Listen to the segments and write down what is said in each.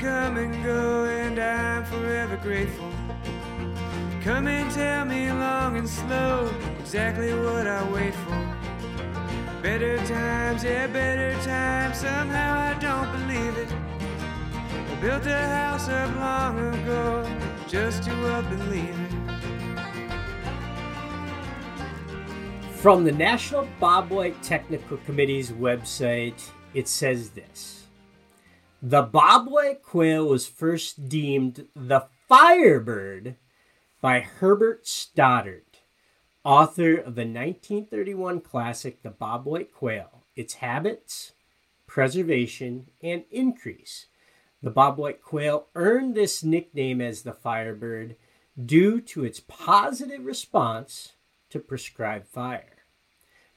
Come and go, and I'm forever grateful. Come and tell me long and slow exactly what I wait for. Better times, yeah, better times. Somehow I don't believe it. I built a house up long ago just to up and leave it. From the National Bobwhite Technical Committee's website, it says this The bobwhite quail was first deemed the firebird by Herbert Stoddard, author of the 1931 classic The Bobwhite Quail Its Habits, Preservation, and Increase. The bobwhite quail earned this nickname as the firebird due to its positive response to prescribed fire.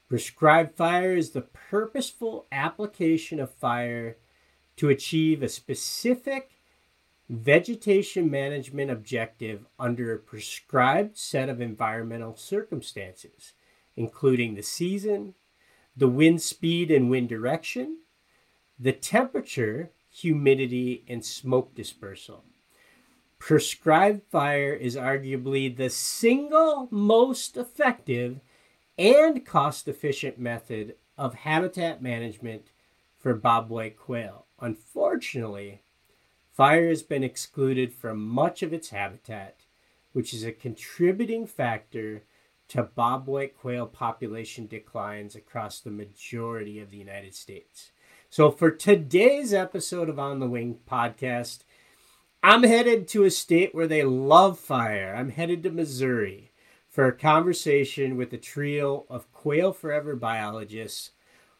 Prescribed fire is the purposeful application of fire to achieve a specific vegetation management objective under a prescribed set of environmental circumstances, including the season, the wind speed and wind direction, the temperature, humidity, and smoke dispersal. Prescribed fire is arguably the single most effective and cost efficient method of habitat management for bobwhite quail. Unfortunately, fire has been excluded from much of its habitat, which is a contributing factor to bobwhite quail population declines across the majority of the United States. So, for today's episode of On the Wing podcast, I'm headed to a state where they love fire. I'm headed to Missouri for a conversation with a trio of Quail Forever biologists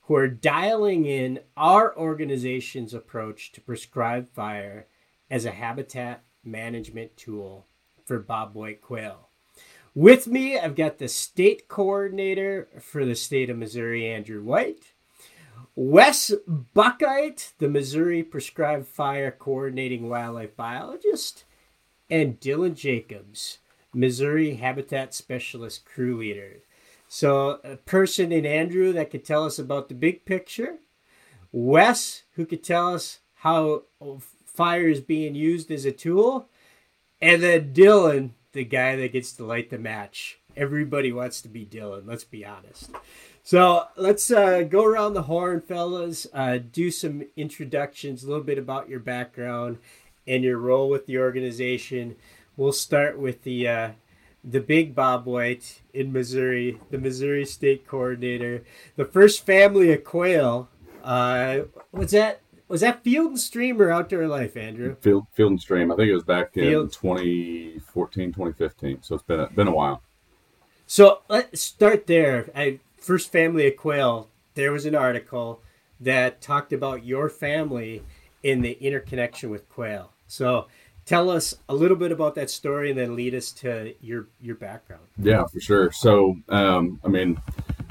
who are dialing in our organization's approach to prescribed fire as a habitat management tool for bobwhite quail. With me, I've got the state coordinator for the state of Missouri, Andrew White, Wes Buchheit, the Missouri Prescribed Fire Coordinating Wildlife Biologist, and Dylan Jacobs, Missouri Habitat Specialist Crew Leader. So, a person in Andrew that could tell us about the big picture, Wes, who could tell us how fire is being used as a tool, and then Dylan, the guy that gets to light the match. Everybody wants to be Dylan, let's be honest. So let's uh, go around the horn, fellas. Uh, do some introductions, a little bit about your background and your role with the organization. We'll start with the uh, the big Bob White in Missouri, the Missouri State Coordinator, the first family of quail. Uh, was that was that Field and Stream or Outdoor Life, Andrew? Field Field and Stream. I think it was back in Field. 2014, 2015. So it's been a, been a while. So let's start there. I first family of quail, there was an article that talked about your family in the interconnection with quail. So tell us a little bit about that story and then lead us to your your background. Yeah, for sure. So um, I mean,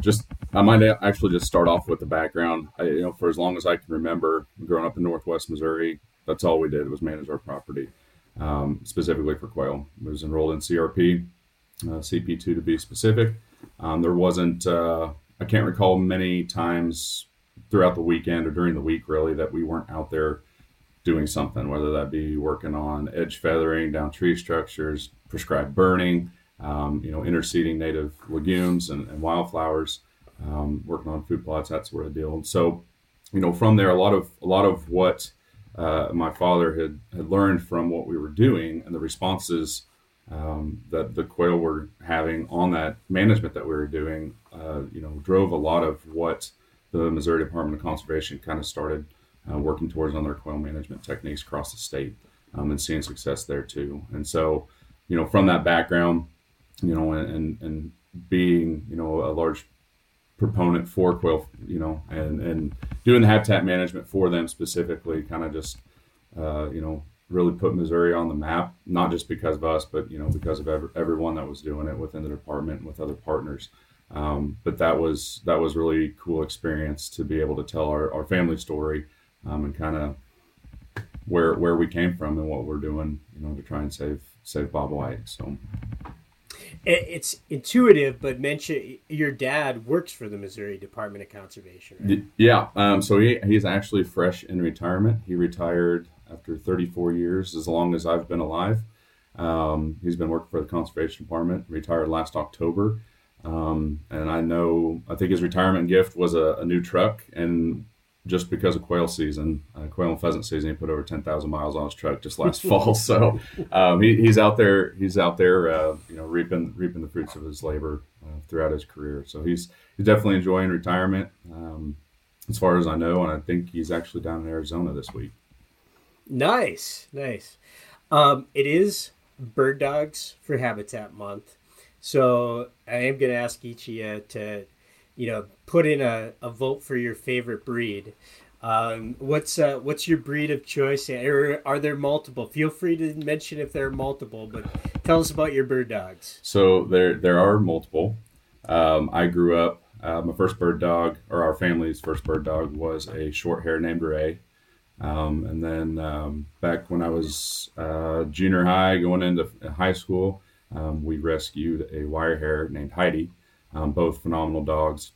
just I might actually just start off with the background. I, you know, for as long as I can remember, growing up in Northwest Missouri, that's all we did was manage our property, um, specifically for quail. I was enrolled in CRP, uh, CP2 to be specific. Um, there wasn't, uh, I can't recall many times throughout the weekend or during the week really that we weren't out there doing something, whether that be working on edge feathering down tree structures, prescribed burning, um, you know, interseeding native legumes and, and wildflowers, um, working on food plots, that sort of deal. And so, you know, from there, a lot of a lot of what uh, my father had had learned from what we were doing and the responses um, that the quail were having on that management that we were doing, uh, you know, drove a lot of what the Missouri Department of Conservation kind of started uh, working towards on their quail management techniques across the state um, and seeing success there too. And so, you know, from that background, you know, and, and being, you know, a large proponent for quail, you know, and, and doing the habitat management for them specifically kind of just, uh, you know, really put Missouri on the map, not just because of us, but you know because of every, everyone that was doing it within the department and with other partners. Um, but that was that was really cool experience to be able to tell our, our family story um, and kind of where where we came from and what we're doing, you know, to try and save save bobwhite. So it's intuitive, but mention your dad works for the Missouri Department of Conservation. Right? Yeah, um, so he, he's actually fresh in retirement. He retired after 34 years, as long as I've been alive. Um, he's been working for the conservation department. Retired last October, um, and I know I think his retirement gift was a, a new truck. And just because of quail season, uh, quail and pheasant season, he put over 10,000 miles on his truck just last fall. So um, he, he's out there. He's out there, uh, you know, reaping reaping the fruits of his labor uh, throughout his career. So he's he's definitely enjoying retirement, um, as far as I know. And I think he's actually down in Arizona this week. Nice, nice. Um, it is bird dogs for Habitat Month. So I am going to ask each of you to, you know, put in a, a vote for your favorite breed. Um, what's uh, what's your breed of choice? Or are there multiple? Feel free to mention if there are multiple, but tell us about your bird dogs. So there there are multiple. Um, I grew up. Uh, my first bird dog, or our family's first bird dog, was a short hair named Ray. Um, and then um, back when I was uh, junior high, going into high school, um, we rescued a wire hair named Heidi, um, both phenomenal dogs.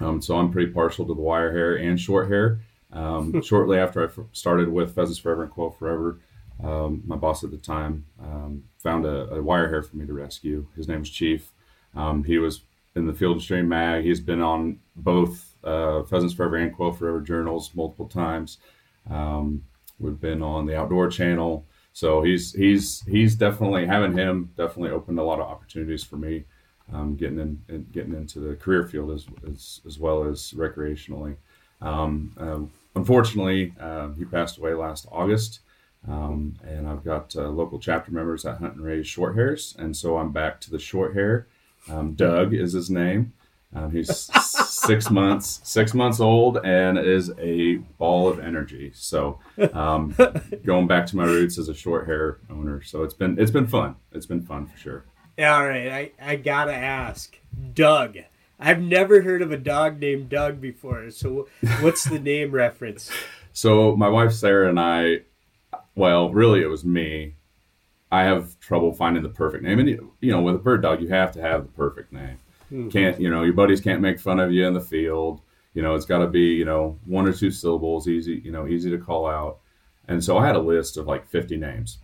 Um, so I'm pretty partial to the wire hair and short hair. Um, shortly after I f- started with Pheasants Forever and Quail Forever, my boss at the time found a, a, wire hair for me to rescue. His name was Chief. he was in the Field and Stream mag. He's been on both uh, Pheasants Forever and Quail Forever journals multiple times. Um, we've been on the Outdoor Channel, so he's he's he's definitely having him definitely opened a lot of opportunities for me, um, getting in, in, getting into the career field as as, as well as recreationally. Um, uh, unfortunately, uh, he passed away last August. Um, and I've got uh, local chapter members that hunt and raise short hairs, and so I'm back to the short hair. Um, Doug is his name. Um, he's six months, six months old, and is a ball of energy. So, um, going back to my roots as a short hair owner, so it's been it's been fun. It's been fun for sure. All right, I I gotta ask, Doug. I've never heard of a dog named Doug before. So, what's the name reference? So, my wife Sarah and I, well, really, it was me. I have trouble finding the perfect name, and you know, with a bird dog, you have to have the perfect name. Mm-hmm. Can't you know your buddies can't make fun of you in the field. You know it's got to be you know one or two syllables, easy you know easy to call out. And so I had a list of like 50 names,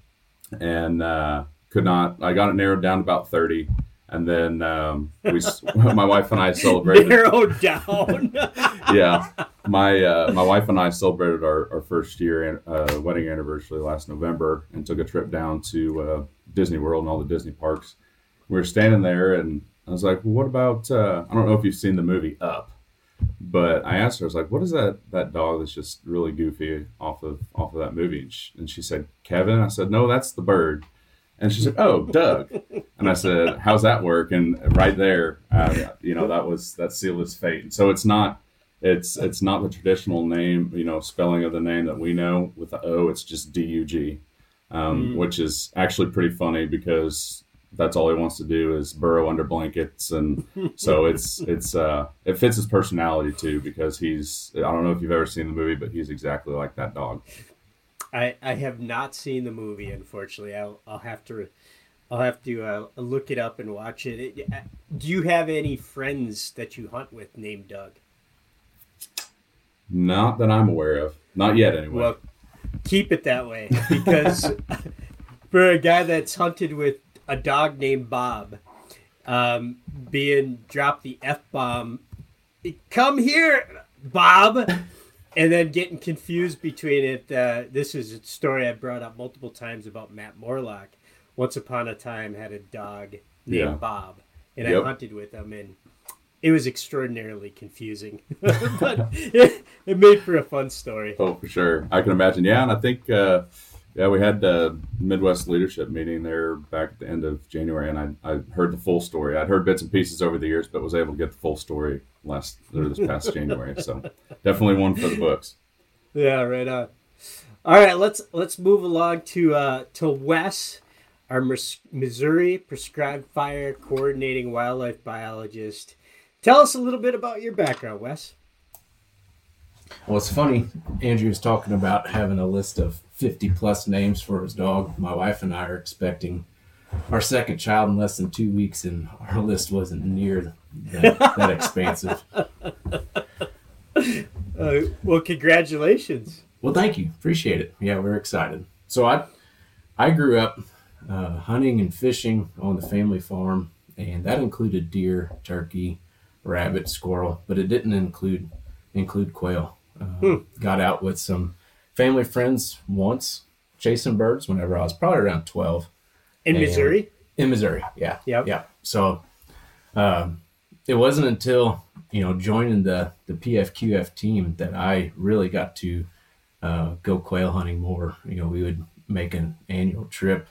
and uh, could not. I got it narrowed down to about 30. And then um, we, my wife and I celebrated. Narrowed down. yeah, my uh, my wife and I celebrated our, our first year uh, wedding anniversary last November, and took a trip down to uh, Disney World and all the Disney parks. We were standing there, and I was like, well, what about, uh, I don't know if you've seen the movie Up, but I asked her, I was like, what is that, that dog that's just really goofy off of, off of that movie? And she, and she said, Kevin. I said, no, that's the bird. And she said, "Oh, Doug." And I said, "How's that work?" And right there, uh, you know, that was that sealed his fate. And so it's not, it's it's not the traditional name, you know, spelling of the name that we know with the O. It's just D U G, um, mm. which is actually pretty funny because that's all he wants to do is burrow under blankets and so it's it's uh it fits his personality too because he's i don't know if you've ever seen the movie but he's exactly like that dog i i have not seen the movie unfortunately i'll i'll have to i'll have to uh, look it up and watch it. it uh, do you have any friends that you hunt with named doug not that i'm aware of not yet anyway well keep it that way because for a guy that's hunted with a dog named Bob um, being dropped the F bomb. Come here, Bob. And then getting confused between it. Uh, this is a story I brought up multiple times about Matt Morlock. Once upon a time, had a dog named yeah. Bob, and yep. I hunted with him, and it was extraordinarily confusing, but it, it, made for a fun story. Oh, for sure, I can imagine. Yeah, and I think uh, yeah, we had a Midwest leadership meeting there back at the end of January, and I, I heard the full story. I'd heard bits and pieces over the years, but was able to get the full story last or this past January. So definitely one for the books. Yeah, right on. All right, let's let's move along to uh, to Wes, our Missouri prescribed fire coordinating wildlife biologist. Tell us a little bit about your background, Wes. Well, it's funny. Andrew was talking about having a list of 50 plus names for his dog. My wife and I are expecting our second child in less than two weeks, and our list wasn't near that, that expansive. Uh, well, congratulations. Well, thank you. Appreciate it. Yeah, we're excited. So I, I grew up uh, hunting and fishing on the family farm, and that included deer, turkey, rabbit, squirrel, but it didn't include include quail. Uh, hmm. Got out with some family friends once chasing birds whenever I was probably around twelve. In and Missouri. In Missouri, yeah, yeah, yeah. So, um, it wasn't until you know joining the the PFQF team that I really got to uh, go quail hunting more. You know, we would make an annual trip,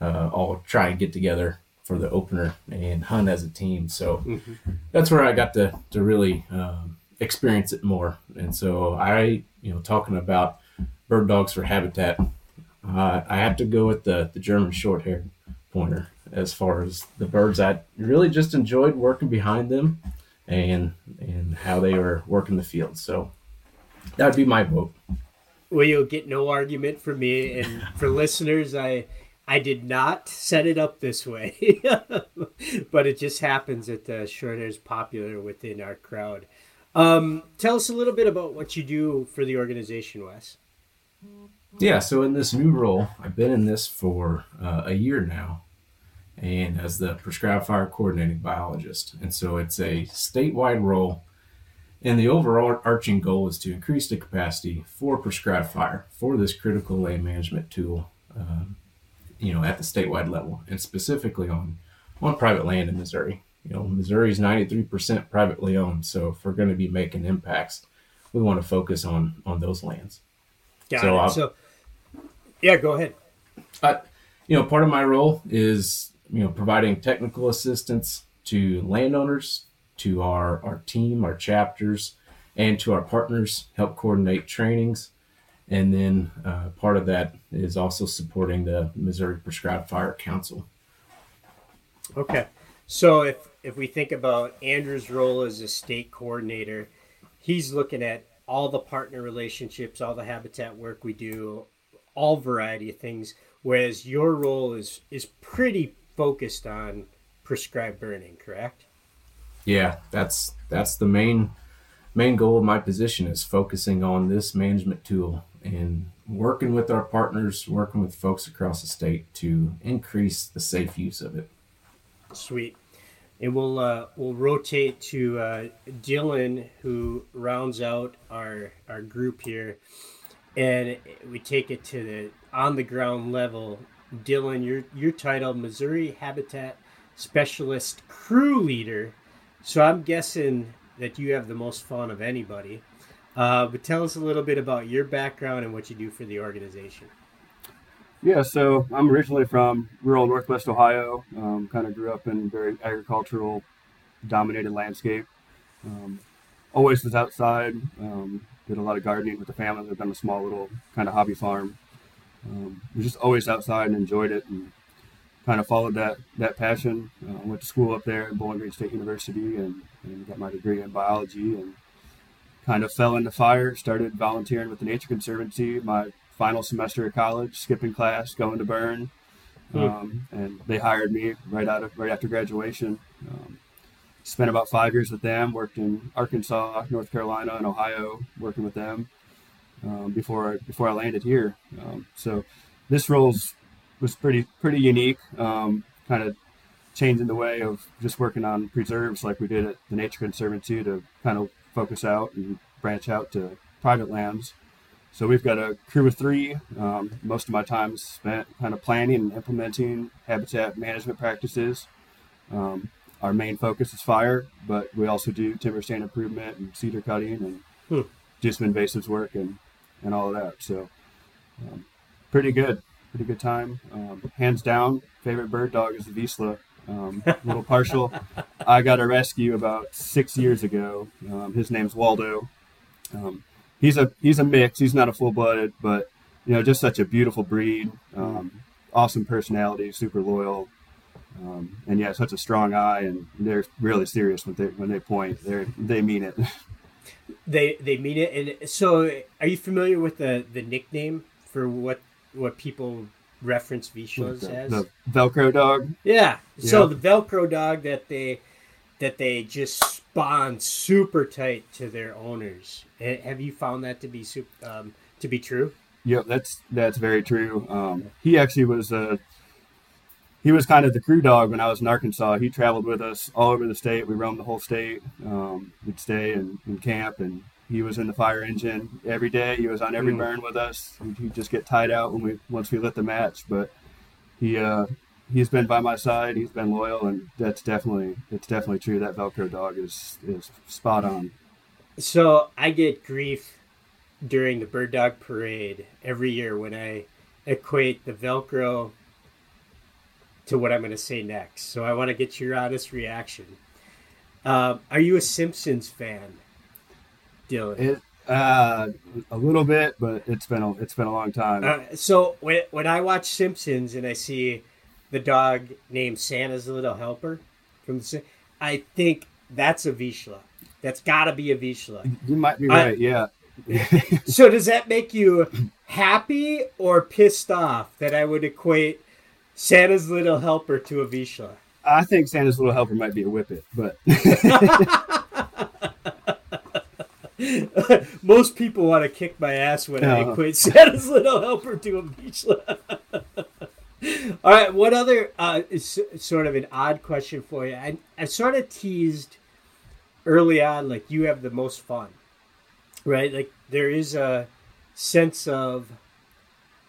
uh, all try and get together for the opener and hunt as a team. So mm-hmm. that's where I got to to really um, experience it more. And so I, you know, talking about bird dogs for habitat, uh, I have to go with the the German short-haired pointer as far as the birds. I really just enjoyed working behind them and and how they were working the field. So that would be my vote. Well, you'll get no argument from me, and for listeners, I I did not set it up this way, but it just happens that the short hair is popular within our crowd. Um, tell us a little bit about what you do for the organization, Wes. Yeah, so in this new role, I've been in this for uh, a year now, and as the prescribed fire coordinating biologist. And so it's a statewide role. And the overall arching goal is to increase the capacity for prescribed fire for this critical land management tool, um, you know, at the statewide level and specifically on, on private land in Missouri. You know, Missouri is 93% privately owned. So if we're going to be making impacts, we want to focus on, on those lands. Got so, it. so, yeah, go ahead. I, you know, part of my role is you know, providing technical assistance to landowners, to our, our team, our chapters, and to our partners, help coordinate trainings. And then uh, part of that is also supporting the Missouri Prescribed Fire Council. Okay. So if, if we think about Andrew's role as a state coordinator, he's looking at all the partner relationships, all the habitat work we do, all variety of things. Whereas your role is is pretty focused on prescribed burning, correct? Yeah, that's that's the main main goal of my position is focusing on this management tool and working with our partners, working with folks across the state to increase the safe use of it. Sweet. And we'll uh, we'll rotate to uh, Dylan, who rounds out our our group here, and we take it to the on the ground level. Dylan, your your title, Missouri Habitat Specialist Crew Leader. So I'm guessing that you have the most fun of anybody. Uh, but tell us a little bit about your background and what you do for the organization. Yeah, so I'm originally from rural Northwest Ohio. Um, kind of grew up in very agricultural dominated landscape. Um, always was outside. Um, did a lot of gardening with the family. Lived on a small little kind of hobby farm um, was just always outside and enjoyed it and kind of followed that that passion. Uh, went to school up there at Bowling Green State University and, and, got my degree in biology and kind of fell into fire. Started volunteering with the Nature Conservancy my final semester of college, skipping class, going to burn, hmm. um, and they hired me right out of right after graduation. Um, spent about five years with them. Worked in Arkansas, North Carolina, and Ohio, working with them um, before I, before I landed here. Um, so this role was pretty pretty unique. Um, kind of changing the way of just working on preserves like we did at the Nature Conservancy to kind of focus out and branch out to private lands. So we've got a crew of three. Um, most of my time is spent kind of planning and implementing habitat management practices. Um, our main focus is fire, but we also do timber stand improvement and cedar cutting and hmm. do some invasives work and and all of that. So, um, pretty good, pretty good time. Um, hands down, favorite bird dog is the Vizsla. Um, a little partial. I got a rescue about six years ago. Um, his name's Waldo. Um, he's a he's a mix. He's not a full blooded, but you know, just such a beautiful breed. Um, awesome personality, super loyal. Um, and yeah, such a strong eye, and they're really serious when they when they point. They they mean it. They they mean it, and so are you familiar with the the nickname for what what people reference Vizslas the, as? The Velcro dog. Yeah. So the Velcro dog that they that they just bond super tight to their owners. Have you found that to be super, um, to be true? Yep, that's that's very true. Um, he actually was uh, he was kind of the crew dog when I was in Arkansas. He traveled with us all over the state. We roamed the whole state. Um, we'd stay in, in camp, and he was in the fire engine every day. He was on every Mm. burn with us. He'd, he'd just get tied out when we once we lit the match. But he uh, he's been by my side. He's been loyal, and that's definitely it's definitely true. That Velcro dog is is spot on. So I get grief during the bird dog parade every year when I equate the Velcro to what I'm going to say next. So I want to get your honest reaction. Um, are you a Simpsons fan, Dylan? It uh, a little bit, but it's been a it's been a long time. Uh, so when when I watch Simpsons and I see the dog named Santa's Little Helper from the, I think that's a Vizsla. That's got to be a Vizsla. you might be I- right. yeah. So does that make you happy or pissed off that I would equate Santa's Little Helper to a Vizsla? I think Santa's Little Helper might be a whippet, but Most people want to kick my ass when I Oh. equate Santa's Little Helper to a Vizsla. All right, what other uh, is sort of an odd question for you? I, I sort of teased early on, like you have the most fun, right? Like there is a sense of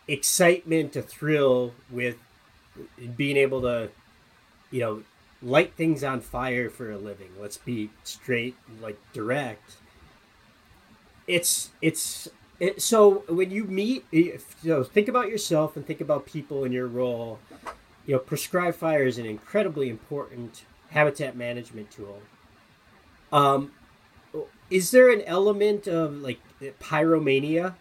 excitement, a thrill with being able to, you know, light things on fire for a living. Let's be straight, like direct. It's it's so when you meet, you know, think about yourself and think about people in your role. You know, prescribed fire is an incredibly important habitat management tool. Um, is there an element of like pyromania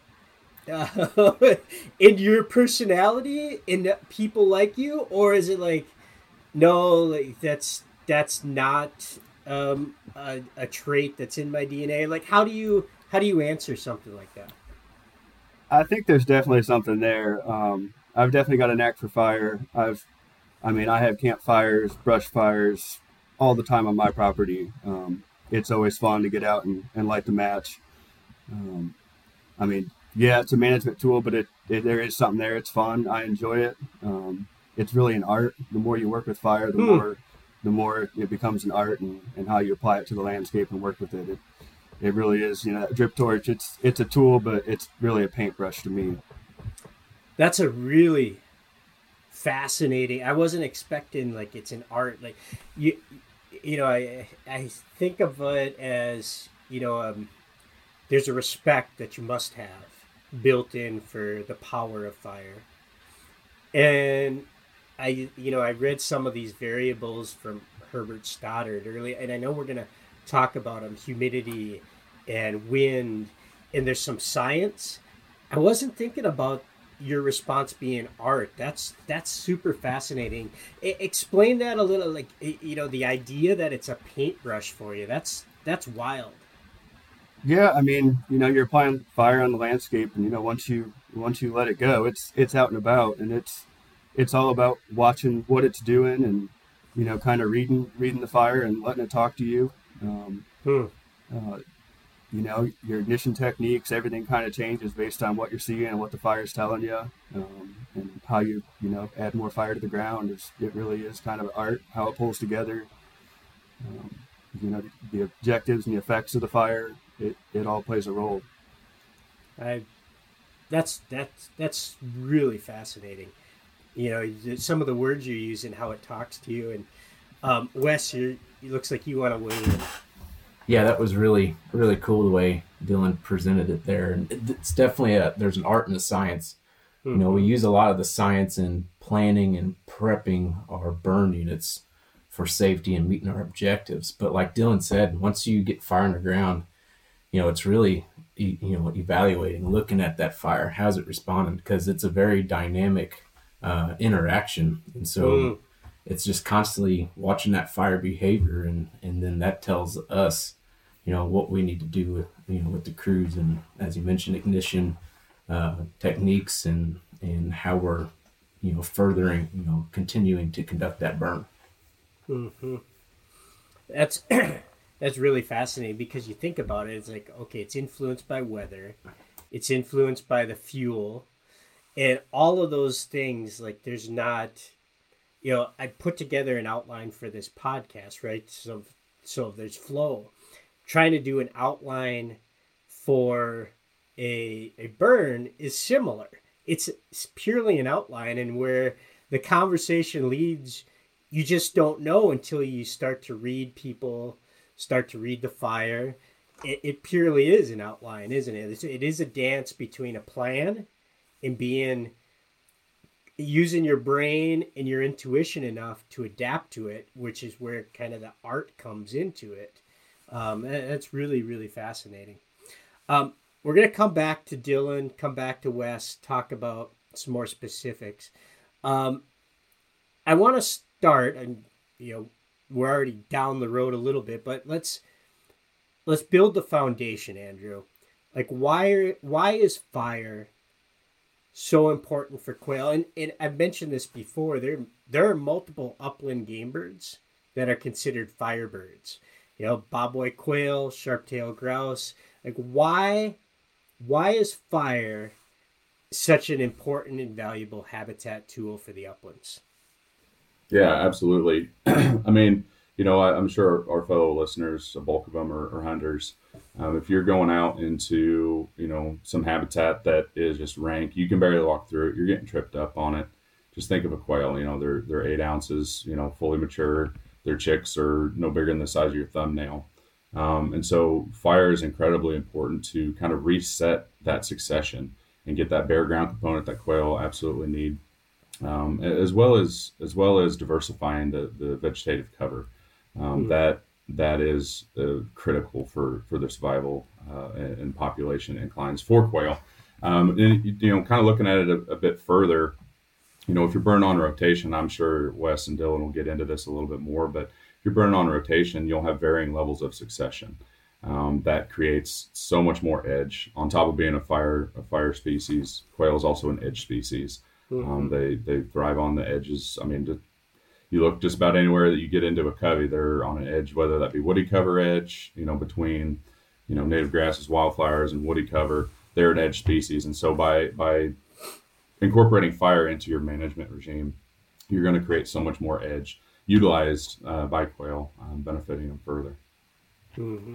uh, in your personality in people like you, or is it like no, like that's that's not um, a, a trait that's in my DNA? Like, how do you how do you answer something like that? I think there's definitely something there. Um, I've definitely got a knack for fire. I've, I mean, I have campfires, brush fires, all the time on my property. Um, it's always fun to get out and, and light the match. Um, I mean, yeah, it's a management tool, but it, it there is something there. It's fun. I enjoy it. Um, it's really an art. The more you work with fire, the Hmm. more the more it becomes an art, and, and how you apply it to the landscape and work with it. It it really is. You know, drip torch. It's it's a tool, but it's really a paintbrush to me. That's a really fascinating. I wasn't expecting like it's an art. Like you, you know, I I think of it as you know, um, there's a respect that you must have built in for the power of fire, and I you know I read some of these variables from Herbert Stoddard earlier, and I know we're gonna talk about them: humidity and wind, and there's some science. I wasn't thinking about your response being art. That's that's super fascinating. I, explain that a little, like you know, the idea that it's a paintbrush for you. That's that's wild. Yeah, I mean, you know, you're applying fire on the landscape, and you know, once you once you let it go, it's it's out and about, and it's it's all about watching what it's doing, and you know, kind of reading reading the fire and letting it talk to you. Um, Hmm. uh, you know, your ignition techniques, everything kind of changes based on what you're seeing and what the fire's telling you, um, and how you you know add more fire to the ground. It's, it really is kind of art how it pulls together. Um, you know, the objectives and the effects of the fire. It, it all plays a role. I that's that's that's really fascinating. You know, some of the words you use and how it talks to you. And um, Wes, you it looks like you want to weigh in. Yeah, that was really really cool the way Dylan presented it there, and it's definitely a there's an art and a science. You know, we use a lot of the science in planning and prepping our burn units for safety and meeting our objectives. But like Dylan said, once you get fire on the ground, you know, it's really you know evaluating, looking at that fire, how's it responding, because it's a very dynamic uh, interaction, and so Mm. It's just constantly watching that fire behavior, and and then that tells us, you know, what we need to do with you know with the crews, and as you mentioned, ignition uh, techniques, and and how we're you know furthering, you know, continuing to conduct that burn. Hmm. That's that's really fascinating because you think about it. It's like okay, it's influenced by weather, It's influenced by the fuel, and all of those things. Like there's not, you know, I put together an outline for this podcast, right? So so there's flow. Trying to do an outline for a a burn is similar. It's, it's purely an outline, and where the conversation leads, you just don't know until you start to read people, start to read the fire. It, it purely is an outline, isn't it? It's, it is a dance between a plan and being using your brain and your intuition enough to adapt to it, which is where kind of the art comes into it. Um, that's really, really fascinating. Um, we're going to come back to Dylan, come back to Wes, talk about some more specifics. Um, I want to start, and you know, we're already down the road a little bit, but let's let's build the foundation, Andrew. Like, why are, why is fire so important for quail? And, and I've mentioned this before. There there are multiple upland game birds that are considered firebirds you know, bobwhite quail, sharp-tailed grouse. Like why why is fire such an important and valuable habitat tool for the uplands? Yeah, absolutely. I mean, you know, I, am sure our fellow listeners, a bulk of them are, are hunters. Um, if you're going out into, you know, some habitat that is just rank, you can barely walk through it. You're getting tripped up on it. Just think of a quail. You know, they're they're eight ounces. You know, fully mature their chicks are no bigger than the size of your thumbnail. Um, and so fire is incredibly important to kind of reset that succession and get that bare ground component that quail absolutely need, um, as well as as well as diversifying the, the vegetative cover. Um, mm. That that is uh, critical for for the survival uh, and, and, population inclines for quail. Um, and you know, kind of looking at it a, a bit further, you know, if you're burning on rotation, I'm sure Wes and Dylan will get into this a little bit more, but if you're burning on rotation, you'll have varying levels of succession. Um, that creates so much more edge. On top of being a fire a fire species, quail is also an edge species. Mm-hmm. Um, they they thrive on the edges. I mean, to, you look just about anywhere that you get into a covey, they're on an edge, whether that be woody cover edge, you know, between you know native grasses, wildflowers, and woody cover. They're an edge species, and so by by incorporating fire into your management regime, you're going to create so much more edge utilized uh, by quail, um, benefiting them further. Mm-hmm.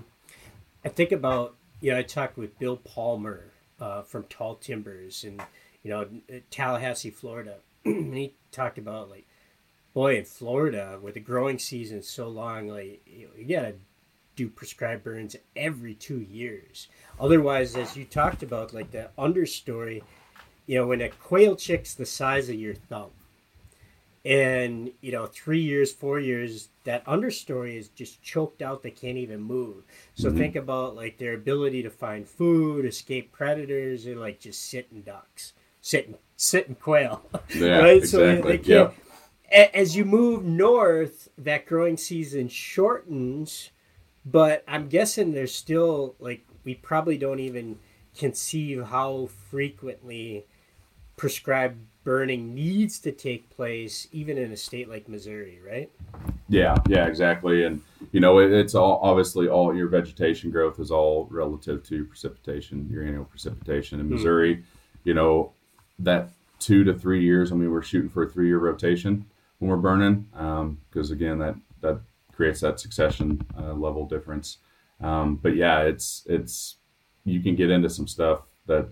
I think about, you know, I talked with Bill Palmer uh, from Tall Timbers in, you know, Tallahassee, Florida. and he talked about, like, boy, in Florida, with the growing season so long, like, you, know, you got to do prescribed burns every two years. Otherwise, as you talked about, like the understory, you know, when a quail chick's the size of your thumb, and you know, three years, four years, that understory is just choked out. They can't even move. So mm-hmm. think about like their ability to find food, escape predators, and like just sitting ducks, sitting sitting quail. Yeah, right. Exactly. So they can't. Yep. As you move north, that growing season shortens, but I'm guessing there's still like we probably don't even conceive how frequently prescribed burning needs to take place, even in a state like Missouri, right? Yeah, yeah, exactly. And you know, it, it's all obviously all your vegetation growth is all relative to precipitation, your annual precipitation in hmm. Missouri. Mm-hmm. You know, that two to three years. I mean, we're shooting for a three-year rotation when we're burning, because um, again, that that creates that succession uh, level difference. Um, but yeah, it's it's you can get into some stuff that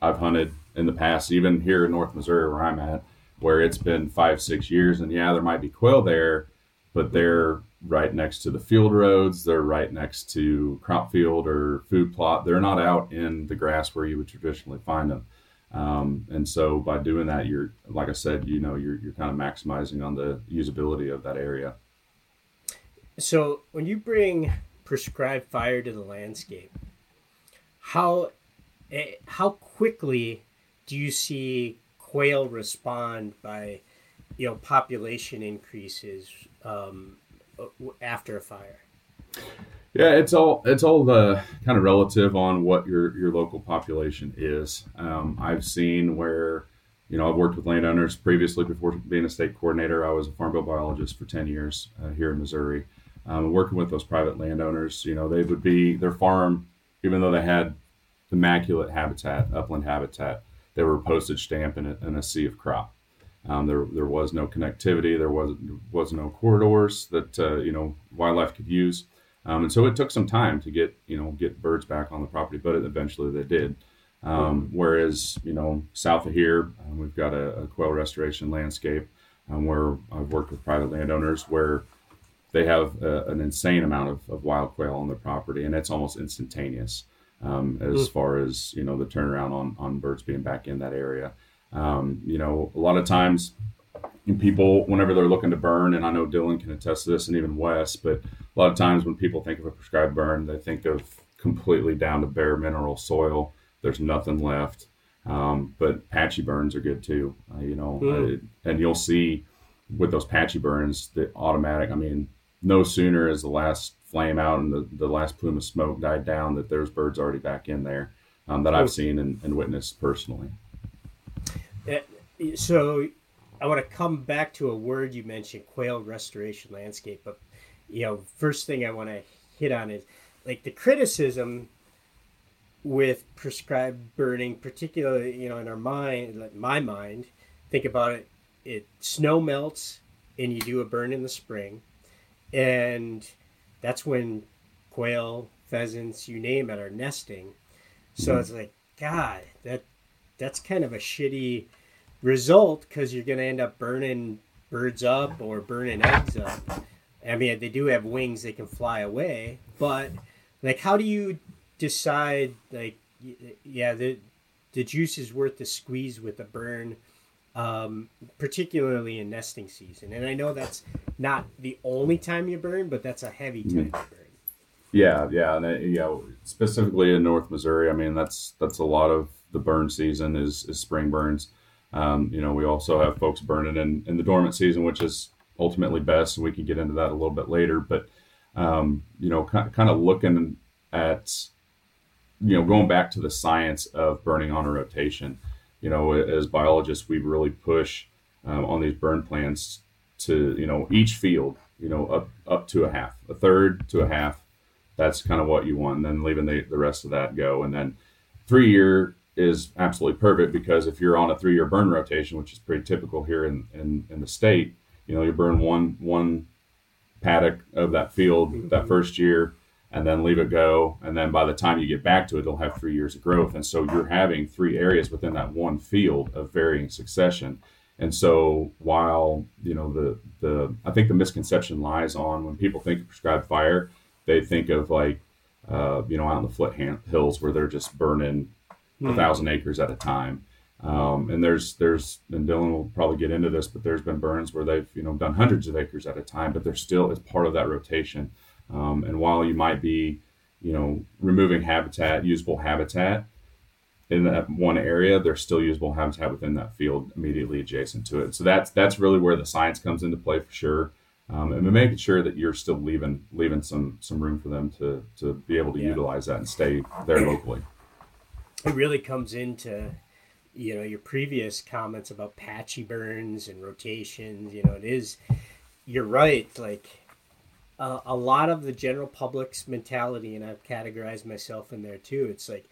I've hunted in the past, even here in North Missouri where I'm at, where it's been five, six years, and yeah, there might be quail there, but they're right next to the field roads. They're right next to crop field or food plot. They're not out in the grass where you would traditionally find them. Um, and so by doing that, you're, like I said, you know, you're, you're kind of maximizing on the usability of that area. So when you bring prescribed fire to the landscape, how Eh, how quickly do you see quail respond by you know population increases um, after a fire yeah it's all it's all the kind of relative on what your your local population is um, i've seen where you know i've worked with landowners previously before being a state coordinator i was a farm bill biologist for 10 years uh, here in missouri um, working with those private landowners you know they would be their farm even though they had immaculate habitat, upland habitat. They were postage stamp in a, in a sea of crop. Um, there, there was no connectivity. There was was no corridors that uh, you know wildlife could use, um, and so it took some time to get you know get birds back on the property. But eventually they did. Um, whereas you know south of here, uh, we've got a, a, quail restoration landscape um, where I've worked with private landowners where they have a, an insane amount of, of, wild quail on their property, and it's almost instantaneous um, as mm. far as you know the turnaround on on birds being back in that area. Um, you know, a lot of times people, whenever they're looking to burn, and I know Dylan can attest to this, and even Wes, but a lot of times when people think of a prescribed burn, they think of completely down to bare mineral soil. There's nothing left. Um, but patchy burns are good too, uh, you know, mm. uh, and you'll see with those patchy burns, the automatic, I mean, no sooner is the last flame out and the, the last plume of smoke died down that there's birds already back in there um, that I've seen and, and witnessed personally. Uh, so I want to come back to a word you mentioned, quail restoration landscape. But you know, first thing I want to hit on is like the criticism with prescribed burning, particularly you know in our mind, like my mind, think about it. It snow melts and you do a burn in the spring, and that's when quail, pheasants, you name it, are nesting. So it's like God, that that's kind of a shitty result because you're going to end up burning birds up or burning eggs up. I mean, they do have wings; they can fly away. But like, how do you decide? Like, yeah, the the juice is worth the squeeze with the burn, um, particularly in nesting season. And I know that's not the only time you burn, but that's a heavy time to burn. Yeah, yeah, and it, you know, specifically in North Missouri, I mean, that's that's a lot of the burn season is is spring burns. Um, you know, we also have folks burning in, in the dormant season, which is ultimately best, and we can get into that a little bit later. But um, you know, kind, kind of looking at you know going back to the science of burning on a rotation. You know, as biologists, we really push um, on these burn plans to you know each field, you know, up up to a half, a third to a half. That's kind of what you want, and then leaving the, the rest of that go, and then three year is absolutely perfect because if you're on a three-year burn rotation, which is pretty typical here in, in, in the state, you know, you burn one one paddock of that field mm-hmm. that first year and then leave it go. And then by the time you get back to it, it'll have three years of growth. And so you're having three areas within that one field of varying succession. And so while, you know, the, the, I think the misconception lies on when people think of prescribed fire, they think of like, uh, you know, out in the foot hills where they're just burning a thousand acres at a time. Um, and there's there's and Dylan will probably get into this, but there's been burns where they've you know done hundreds of acres at a time, but they're still as part of that rotation. Um, and while you might be you know removing habitat, usable habitat in that one area, there's still usable habitat within that field immediately adjacent to it. So that's that's really where the science comes into play for sure. Um, and making sure that you're still leaving leaving some some room for them to to be able to yeah. utilize that and stay there locally it really comes into you know your previous comments about patchy burns and rotations you know it is you're right like uh, a lot of the general public's mentality and i've categorized myself in there too it's like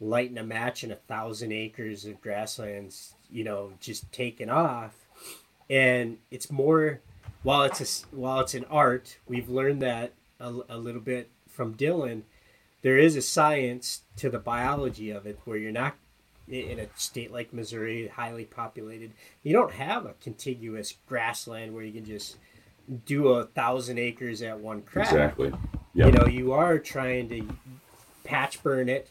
lighting a match in a thousand acres of grasslands you know just taking off. And it's more while it's a while it's an art we've learned that a, a little bit from dylan there is a science to the biology of it where you're not in a state like Missouri, highly populated. You don't have a contiguous grassland where you can just do a thousand acres at one crack. Exactly. Yep. You know, you are trying to patch burn it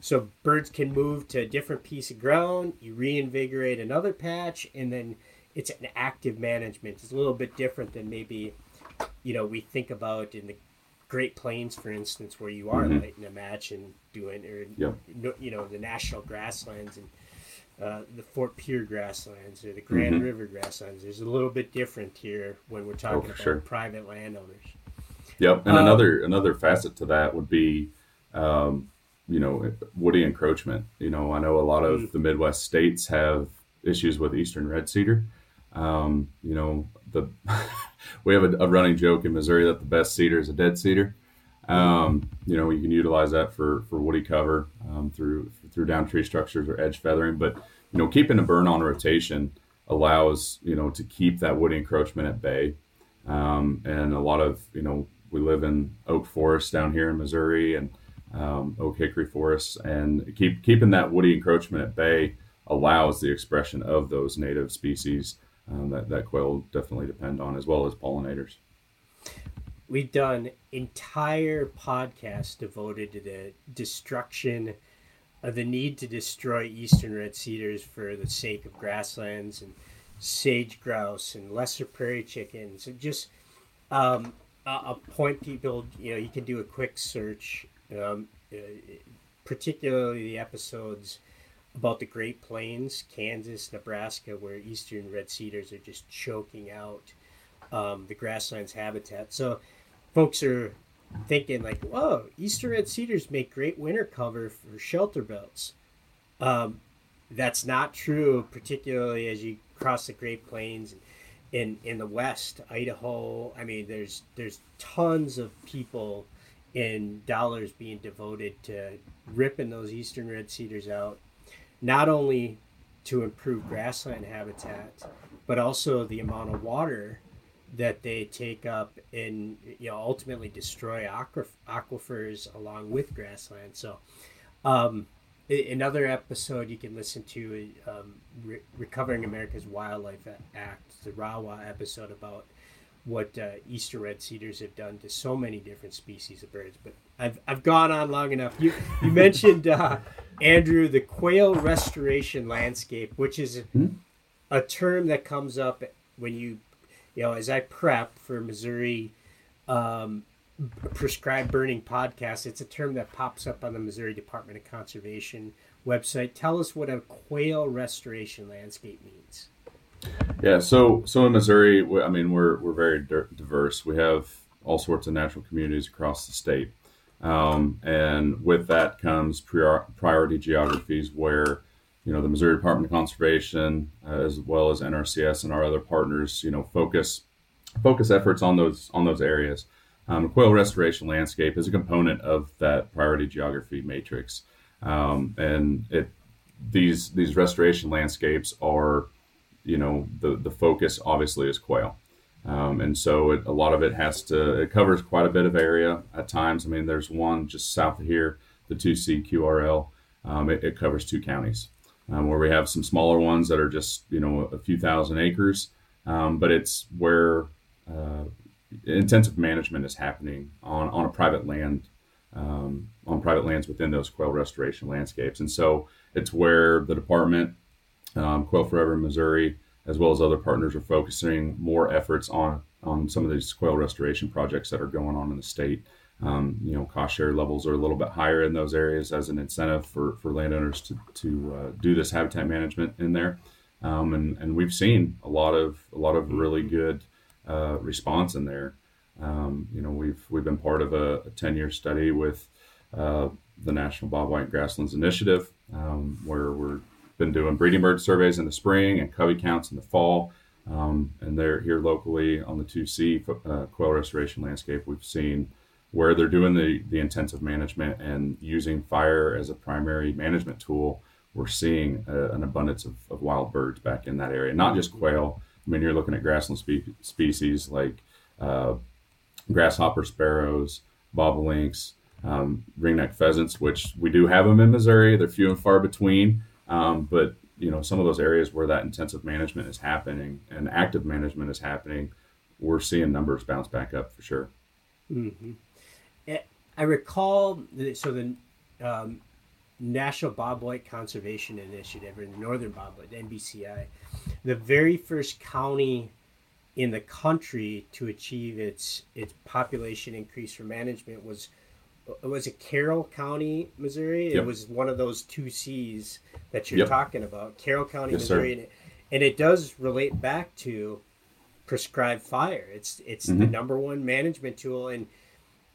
so birds can move to a different piece of ground. You reinvigorate another patch, and then it's an active management. It's a little bit different than maybe you know we think about in the Great Plains, for instance, where you are mm-hmm. lighting a match and doing, or yep. you know, the national grasslands and uh, the Fort Pierre grasslands or the Grand mm-hmm. River grasslands. There's a little bit different here when we're talking oh, about sure. private landowners. Yep, and um, another another facet to that would be, um, you know, woody encroachment. You know, I know a lot of mm. the Midwest states have issues with eastern red cedar. Um, you know, the we have a, a, running joke in Missouri that the best cedar is a dead cedar. Um, you know, you can utilize that for, for woody cover um, through through down tree structures or edge feathering. But you know, keeping a burn on rotation allows you know to keep that woody encroachment at bay. Um, and a lot of you know, we live in oak forests down here in Missouri and um, oak hickory forests, and keep keeping that woody encroachment at bay allows the expression of those native species um, that that quail definitely depend on, as well as pollinators. We've done entire podcasts devoted to the destruction of the need to destroy eastern red cedars for the sake of grasslands and sage grouse and lesser prairie chickens. And just um, I'll point people you know you can do a quick search um, uh, particularly the episodes about the great plains kansas nebraska where eastern red cedars are just choking out um, the grasslands habitat so folks are thinking like, "Whoa, Eastern red cedars make great winter cover for shelter belts." Um, that's not true, particularly as you cross the Great Plains in in the West, Idaho. I mean, there's there's tons of people and dollars being devoted to ripping those eastern red cedars out, not only to improve grassland habitat, but also the amount of water that they take up and you know ultimately destroy aquifers along with grassland. So, um, another episode you can listen to um, Re- recovering America's Wildlife Act, the RAWA episode about what uh, Eastern red cedars have done to so many different species of birds. But I've, I've gone on long enough. You you mentioned uh, Andrew the quail restoration landscape, which is hmm? a term that comes up when you you know, as I prep for Missouri um, prescribed burning podcast, it's a term that pops up on the Missouri Department of Conservation website. Tell us what a quail restoration landscape means. Yeah, so so in Missouri, I mean, we're we're very diverse. We have all sorts of natural communities across the state, um, and with that comes priority geographies where you know the Missouri Department of Conservation, uh, as well as NRCS and our other partners, you know, focus focus efforts on those on those areas. Um, quail restoration landscape is a component of that priority geography matrix, um, and it these these restoration landscapes are, you know, the the focus obviously is quail. Um, and so it, a lot of it has to it covers quite a bit of area at times. I mean, there's one just south of here, the 2C QRL. Um, it, it, covers two counties um, where we have some smaller ones that are just you know a few thousand acres, um, but it's where uh, intensive management is happening on on a private land um, on private lands within those quail restoration landscapes, and so it's where the department, um, Quail Forever Missouri, as well as other partners, are focusing more efforts on on some of these quail restoration projects that are going on in the state. Um, you know, cost share levels are a little bit higher in those areas as an incentive for, for landowners to, to uh, do this habitat management in there. Um, and, and we've seen a lot of a lot of really good uh, response in there. Um, you know, we've we've been part of a, 10 year study with uh, the National Bobwhite Grasslands Initiative, um, where we're been doing breeding bird surveys in the spring and covey counts in the fall. Um, and they're here locally on the 2C uh, quail restoration landscape. We've seen where they're doing the, the intensive management and using fire as a primary management tool, we're seeing a, an abundance of, of, wild birds back in that area, not just quail. I mean, you're looking at grassland spe- species like uh, grasshopper sparrows, bobolinks, um, ringneck pheasants, which we do have them in Missouri. They're few and far between, um, but you know some of those areas where that intensive management is happening and active management is happening, we're seeing numbers bounce back up for sure. Mm-hmm. I recall, so the um, National Bobwhite Conservation Initiative, or the Northern Bobwhite, NBCI, the very first county in the country to achieve its its population increase for management was was it Carroll County, Missouri? Yep. It was one of those two C's that you're yep. talking about, Carroll County, yes, Missouri, and it, and it, does relate back to prescribed fire. It's it's mm-hmm. the number one management tool, and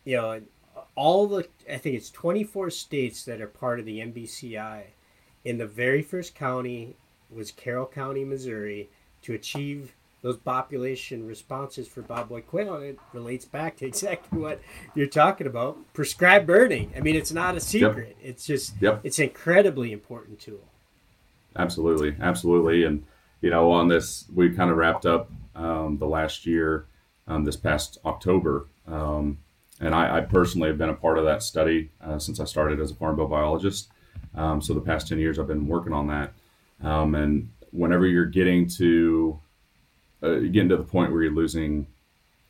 you know all the I think it's 24 states that are part of the NBCI. In the very first county was Carroll County, Missouri, to achieve those population responses for bobwhite quail, and it relates back to exactly what you're talking about: prescribed burning. I mean, it's not a secret. Yep. It's just yep. it's an incredibly important tool. Absolutely, absolutely, and you know, on this, we kind of wrapped up um, the last year, um, this past October. Um, and I, I, personally have been a part of that study uh, since I started as a farm bill biologist. Um, so the past 10 years, I've been working on that. Um, and whenever you're getting to uh, getting to the point where you're losing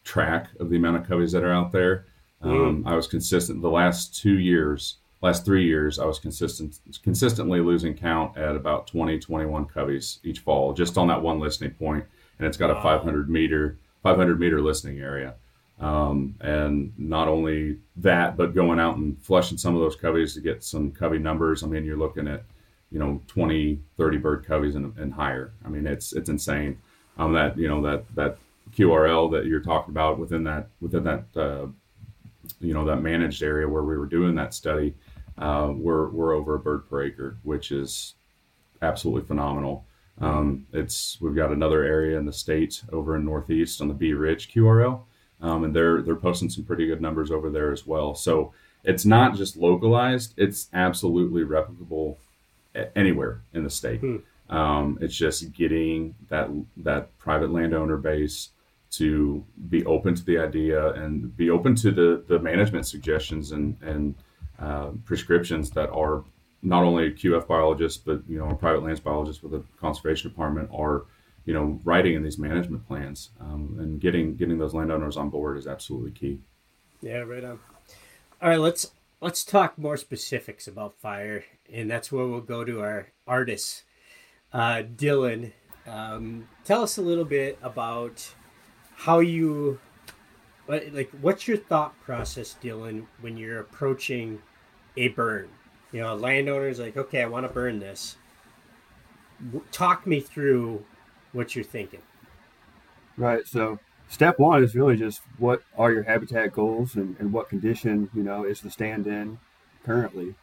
track of the amount of coveys that are out there, mm. I was consistent the last two years last three years, I was consistent consistently losing count at about 20, 21 coveys each fall, just on that one listening point, and it's got wow. a 500 meter 500 meter listening area. Um, and not only that, but going out and flushing some of those coveys to get some covey numbers. I mean, you're looking at, you know, 20, 30 bird coveys and, and higher. I mean, it's it's insane. Um, that you know that that QRL that you're talking about within that within that uh, you know that managed area where we were doing that study uh, we're we're over a bird per acre, which is absolutely phenomenal. Um, it's we've got another area in the state over in Northeast on the Bee Ridge QRL, um, and they're they're posting some pretty good numbers over there as well. So it's not just localized; it's absolutely replicable anywhere in the state. Hmm. Um, it's just getting that that private landowner base to be open to the idea and be open to the the management suggestions and and uh, prescriptions that are not only QF biologists, but you know, private lands biologists with a conservation department are, you know, writing in these management plans um, and getting getting those landowners on board is absolutely key. Yeah, right on. All right, let's let's talk more specifics about fire, and that's where we'll go to our artist, uh, Dylan. Um, tell us a little bit about how you, like, what's your thought process, Dylan, when you're approaching a burn. You know, a landowner's like, okay, I want to burn this. Talk me through what you're thinking. Right. So, step one is really just what are your habitat goals and, and what condition, you know, is the stand in currently?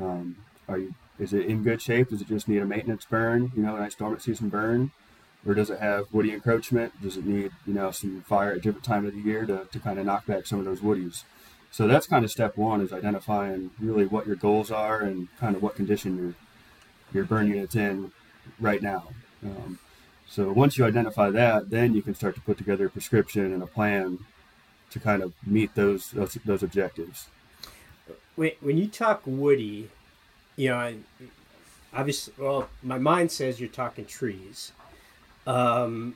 Um, are you, is it in good shape? Does it just need a maintenance burn, you know, a nice dormant season burn? Or does it have woody encroachment? Does it need, you know, some fire at different time of the year to, to kind of knock back some of those woodies? So that's kind of step one is identifying really what your goals are and kind of what condition your your burn unit's in right now. Um, so once you identify that, then you can start to put together a prescription and a plan to kind of meet those those, those objectives. When, when you talk woody, you know, I obviously, well, my mind says you're talking trees. Um,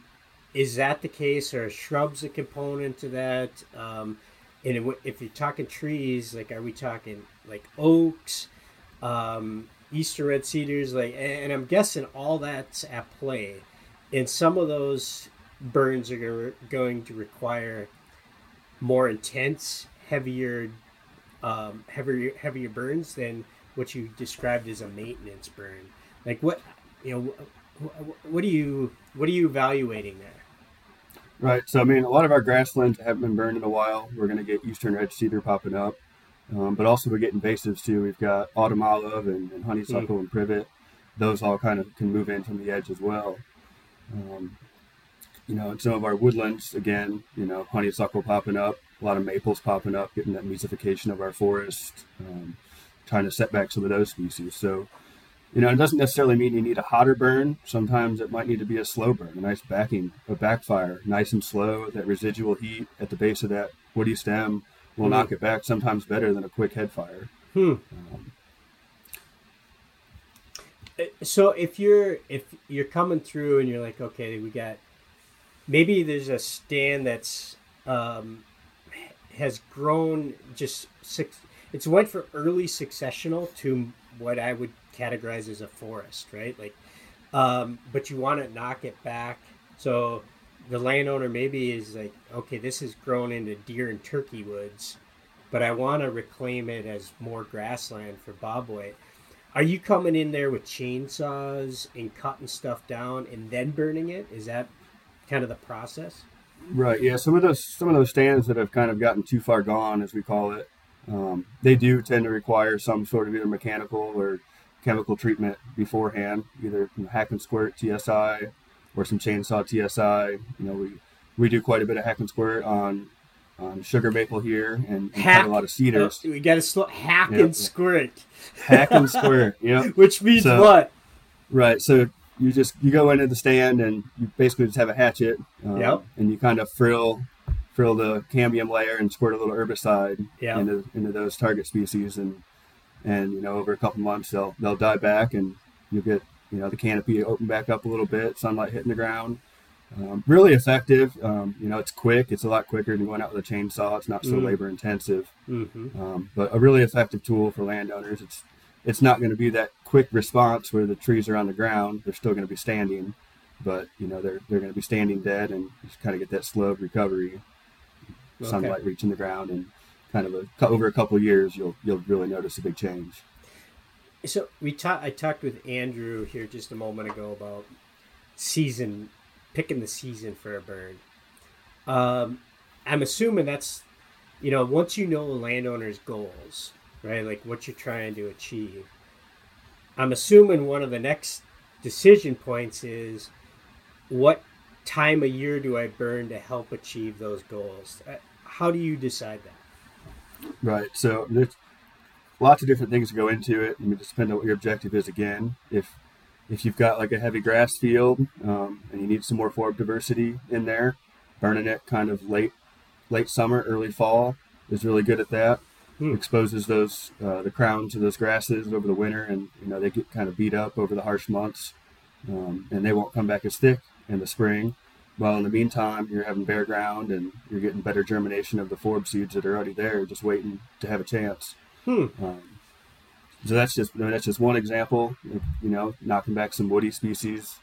is that the case? Or shrubs a component to that? Um, and if you're talking trees, like are we talking like oaks, um, eastern red cedars, like, and I'm guessing all that's at play. And some of those burns are going to require more intense, heavier, um, heavier, heavier burns than what you described as a maintenance burn. Like what, you know, what are you, what are you evaluating there? Right. So, I mean, a lot of our grasslands haven't been burned in a while. We're going to get eastern red cedar popping up. Um, but also, we get invasives too. We've got autumn olive and, and honeysuckle mm. and privet. Those all kind of can move in from the edge as well. Um, you know, in some of our woodlands, again, you know, honeysuckle popping up, a lot of maples popping up, getting that mesophication of our forest, um, trying to set back some of those species. So, you know, it doesn't necessarily mean you need a hotter burn. Sometimes it might need to be a slow burn, a nice backing, a backfire, nice and slow. That residual heat at the base of that woody stem will mm. knock it back. Sometimes better than a quick head fire. Hmm. Um, uh, so if you're if you're coming through and you're like, okay, we got maybe there's a stand that's um, has grown just six. It's went from early successional to what I would categorize as a forest, right? Like, um, but you want to knock it back. So the landowner maybe is like, okay, this has grown into deer and turkey woods, but I want to reclaim it as more grassland for bobwhite. Are you coming in there with chainsaws and cutting stuff down and then burning it? Is that kind of the process? Right. Yeah. Some of those some of those stands that have kind of gotten too far gone, as we call it, um, they do tend to require some sort of either mechanical or chemical treatment beforehand, either hack and squirt TSI or some chainsaw TSI. You know, we we do quite a bit of hack and squirt on on sugar maple here and, and Hack- a lot of cedars. Oh, we got to slow hack Yep. and squirt, hack and squirt. Yep. which means So- what? Right. So you just you go into the stand and you basically just have a hatchet. Um, Yep. And you kind of frill frill the cambium layer and squirt a little herbicide Yeah. into into those target species and and you know over a couple months they'll they'll die back and you'll get you know the canopy open back up a little bit, sunlight hitting the ground. Um, really effective. Um, you know, it's quick. It's a lot quicker than going out with a chainsaw. It's not so Mm. labor intensive Mm-hmm. um, but a really effective tool for landowners. It's it's not going to be that quick response where the trees are on the ground; they're still going to be standing, but you know they're they're going to be standing dead, and just kind of get that slow recovery, Okay. sunlight reaching the ground, and kind of a, over a couple of years you'll you'll really notice a big change. So we talked. I talked with Andrew here just a moment ago about season, picking the season for a burn. Um, I'm assuming that's, you know, once you know a landowner's goals, right? Like what you're trying to achieve. I'm assuming one of the next decision points is, what time of year do I burn to help achieve those goals? How do you decide that? Right. So there's lots of different things that go into it. I mean, it depends on what your objective is. Again, if if you've got like a heavy grass field um, and you need some more forb diversity in there, burning it kind of late late summer, early fall is really good at that. Hmm. Exposes those uh, the crowns of those grasses over the winter, and you know they get kind of beat up over the harsh months, um, and they won't come back as thick in the spring. Well, in the meantime, you're having bare ground and you're getting better germination of the forb seeds that are already there, just waiting to have a chance. Hmm. Um, so that's just I mean, that's just one example. You know, knocking back some woody species.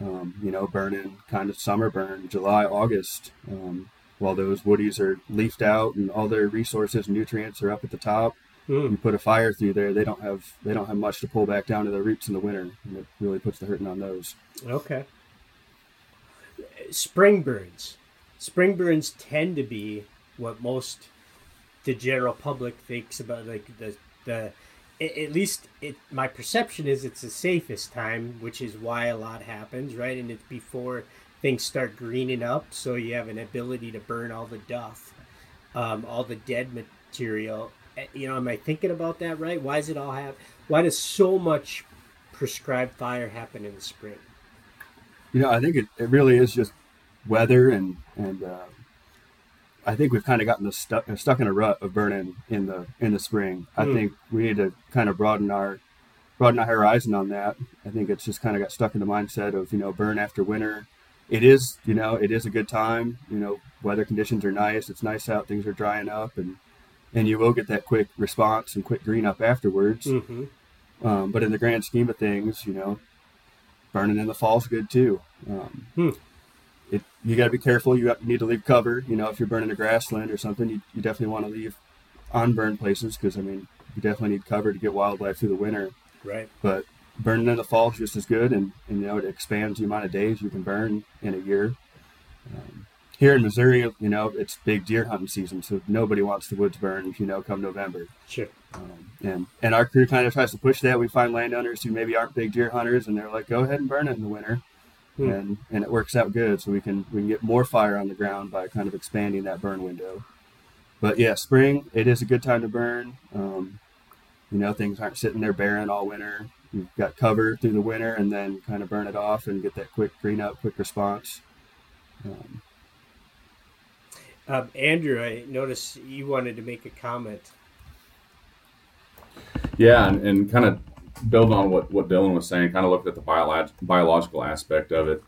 Um, you know, burning kind of summer burn, July, August, um, while those woodies are leafed out and all their resources and nutrients are up at the top. Hmm. You put a fire through there, they don't have they don't have much to pull back down to their roots in the winter, and it really puts the hurting on those. Okay. Spring burns. Spring burns tend to be what most the general public thinks about, like the the. At least, it my perception is it's the safest time, which is why a lot happens, right? And it's before things start greening up, so you have an ability to burn all the duff, um, all the dead material. You know, am I thinking about that right? Why does it all have? Why does so much prescribed fire happen in the spring? You know, I think it, it really is just weather and and uh, I think we've kind of gotten the stuck stuck in a rut of burning in the in the spring. I Hmm. think we need to kind of broaden our broaden our horizon on that. I think it's just kind of got stuck in the mindset of you know burn after winter. It is you know it is a good time. You know weather conditions are nice. It's nice out. Things are drying up and and you will get that quick response and quick green up afterwards. Mm-hmm. Um, but in the grand scheme of things, you know, burning in the fall is good too. Um, Hmm. it, you got to be careful. You, got- you need to leave cover. You know, if you're burning a grassland or something, you, you definitely want to leave unburned places because I mean, you definitely need cover to get wildlife through the winter. Right. But burning in the fall is just as good, and, and you know, it expands the amount of days you can burn in a year. Um, here in Missouri, you know, it's big deer hunting season, so nobody wants the woods burned, you know, come November. Sure. Um, and and our crew kind of tries to push that. We find landowners who maybe aren't big deer hunters, and they're like, "Go ahead and burn it in the winter," Hmm. and and it works out good. So we can we can get more fire on the ground by kind of expanding that burn window. But yeah, spring it is a good time to burn. Um, you know, things aren't sitting there barren all winter. You've got cover through the winter, and then kind of burn it off and get that quick green up, quick response. Um, Um, Andrew, I noticed you wanted to make a comment. Yeah, and, and kind of building on what, what Dylan was saying, kind of looked at the biolog- biological aspect of it.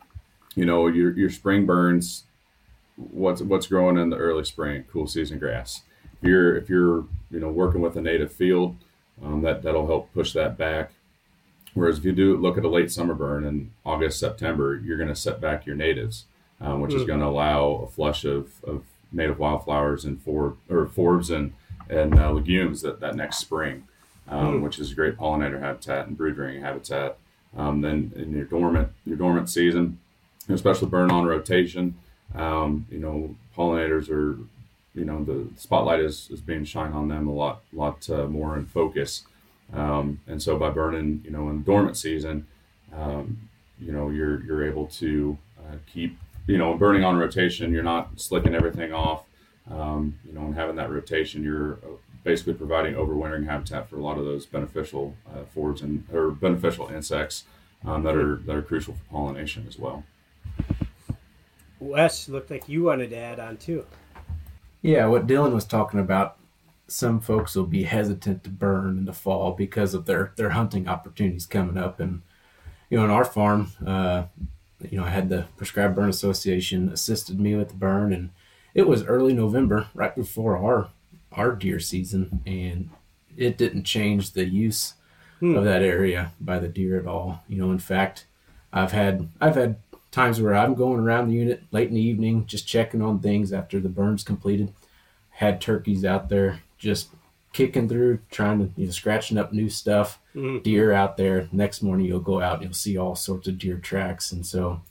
You know, your your spring burns, what's what's growing in the early spring, cool season grass. If you're if you're you know working with a native field, um, that that'll help push that back. Whereas if you do look at a late summer burn in August September, you're going to set back your natives, um, which is Mhm. going to allow a flush of, of native wildflowers and for or forbs and and uh, legumes that, that next spring um, Hmm. which is a great pollinator habitat and brood rearing habitat. Um, then in your dormant your dormant season, especially burn on rotation, um, you know pollinators are you know the spotlight is, is being shined on them a lot lot uh, more in focus. Um, and so by burning you know in dormant season, um, you know you're you're able to uh, keep you know burning on rotation. You're not slicking everything off. Um, you know, and having that rotation, you're basically providing overwintering habitat for a lot of those beneficial uh, forage and or beneficial insects um, that are that are crucial for pollination as well. Wes, looked like you wanted to add on too. Yeah, what Dylan was talking about, some folks will be hesitant to burn in the fall because of their their hunting opportunities coming up, and you know, on our farm, uh, you know, I had the Prescribed Burn Association assisted me with the burn, and it was early November, right before our our deer season, and it didn't change the use hmm. of that area by the deer at all. You know, in fact, I've had I've had times where I'm going around the unit late in the evening, just checking on things after the burn's completed. Had turkeys out there just kicking through, trying to you know scratching up new stuff. Mm. Deer out there. Next morning you'll go out and you'll see all sorts of deer tracks, and so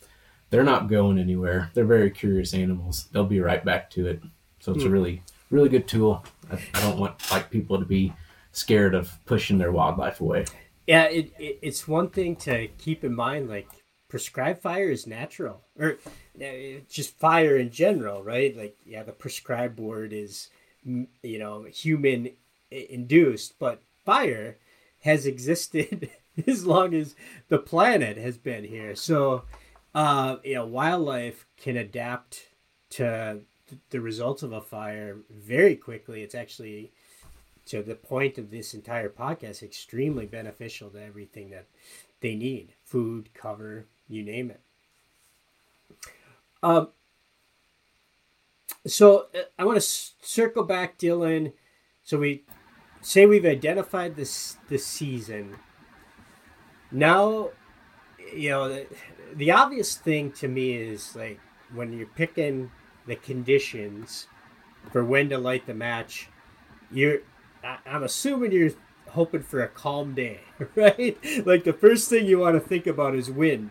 they're not going anywhere. They're very curious animals. They'll be right back to it. So it's mm. a really really good tool. I, I don't want like people to be scared of pushing their wildlife away. Yeah, it, it, it's one thing to keep in mind, like prescribed fire is natural, or just fire in general, right? Like, yeah, the prescribed word is, you know, human induced, but fire has existed as long as the planet has been here. So, uh, you know, wildlife can adapt to the results of a fire very quickly. It's actually to the point of this entire podcast extremely beneficial to everything that they need food cover you name it um, so uh, i want to circle back dylan so we say we've identified this this season now you know the, the obvious thing to me is like when you're picking the conditions for when to light the match you're I, I'm assuming you're hoping for a calm day, right? Like the first thing you want to think about is wind.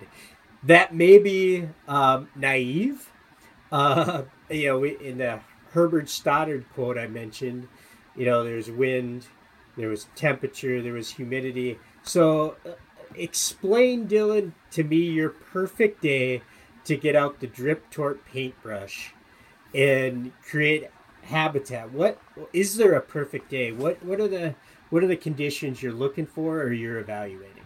That may be um, naive. Uh, you know, in the Herbert Stoddard quote I mentioned, you know, there's wind, there was temperature, there was humidity. So, uh, explain, Dylan, to me your perfect day to get out the drip torch paintbrush and create habitat. What is there a perfect day? What what are the what are the conditions you're looking for or you're evaluating?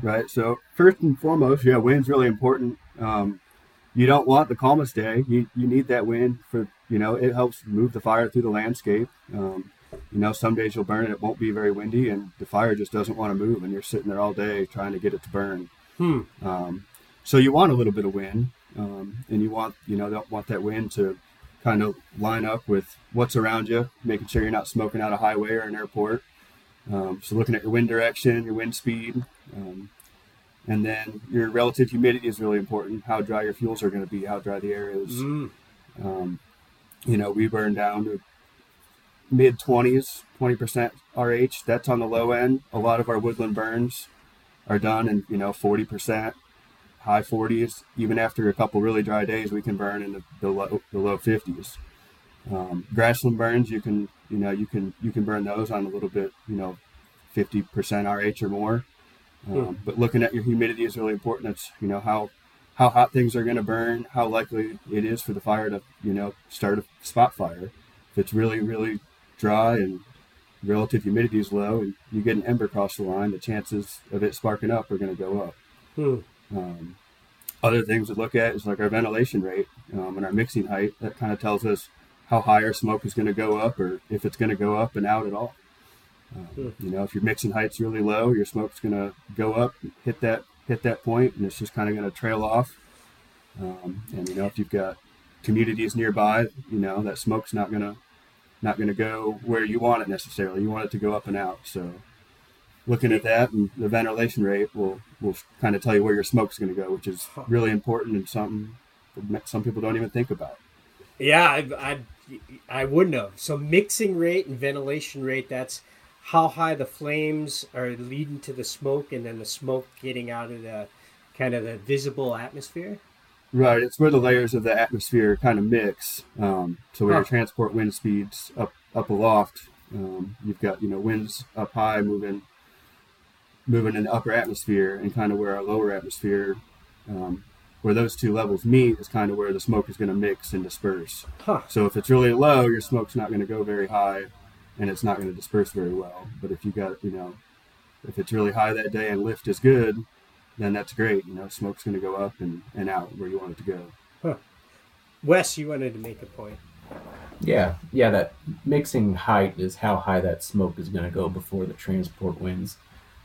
Right. So first and foremost, yeah, wind's really important. Um, you don't want the calmest day. You you need that wind for you know it helps move the fire through the landscape. Um, you know, some days you'll burn it, it won't be very windy, and the fire just doesn't want to move, and you're sitting there all day trying to get it to burn. Hmm. Um, so you want a little bit of wind, um, and you want you know don't want that wind to kind of line up with what's around you, making sure you're not smoking out a highway or an airport. Um, so looking at your wind direction, your wind speed, um, and then your relative humidity is really important. How dry your fuels are going to be, how dry the air is. Mm. Um, you know, we burn down to mid 20s, 20% RH. That's on the low end. A lot of our woodland burns are done in, you know, 40%, high 40s. Even after a couple really dry days, we can burn in the, the, low, the low 50s. Um, grassland burns, you can you know you can you can burn those on a little bit you know 50% RH or more. Um, hmm. But looking at your humidity is really important. It's you know how how hot things are going to burn, how likely it is for the fire to you know start a spot fire. If it's really really dry and relative humidity is low and you get an ember across the line, the chances of it sparking up are going to go up. Hmm. Um, other things to look at is like our ventilation rate um, and our mixing height. That kind of tells us how high our smoke is going to go up or if it's going to go up and out at all. Um, hmm. You know, if your mixing height's really low, your smoke's going to go up, hit that hit that point, and it's just kind of going to trail off. Um, and you know, if you've got communities nearby, you know that smoke's not going to not going to go where you want it necessarily. You want it to go up and out. So looking at that and the ventilation rate will will kind of tell you where your smoke's going to go, which is really important and something some people don't even think about. Yeah, I, I, I wouldn't have. So mixing rate and ventilation rate, that's how high the flames are leading to the smoke and then the smoke getting out of the kind of the visible atmosphere. Right, it's where the layers of the atmosphere kind of mix. Um, so where huh. your transport wind speeds up up aloft, um, you've got you know winds up high moving moving in the upper atmosphere and kind of where our lower atmosphere, um, where those two levels meet, is kind of where the smoke is going to mix and disperse. Huh. So if it's really low, your smoke's not going to go very high, and it's not going to disperse very well. But if you got, you know, if it's really high that day and lift is good, then that's great. You know, smoke's going to go up and, and out where you want it to go. Huh. Wes, you wanted to make a point. Yeah, yeah. That mixing height is how high that smoke is going to go before the transport winds,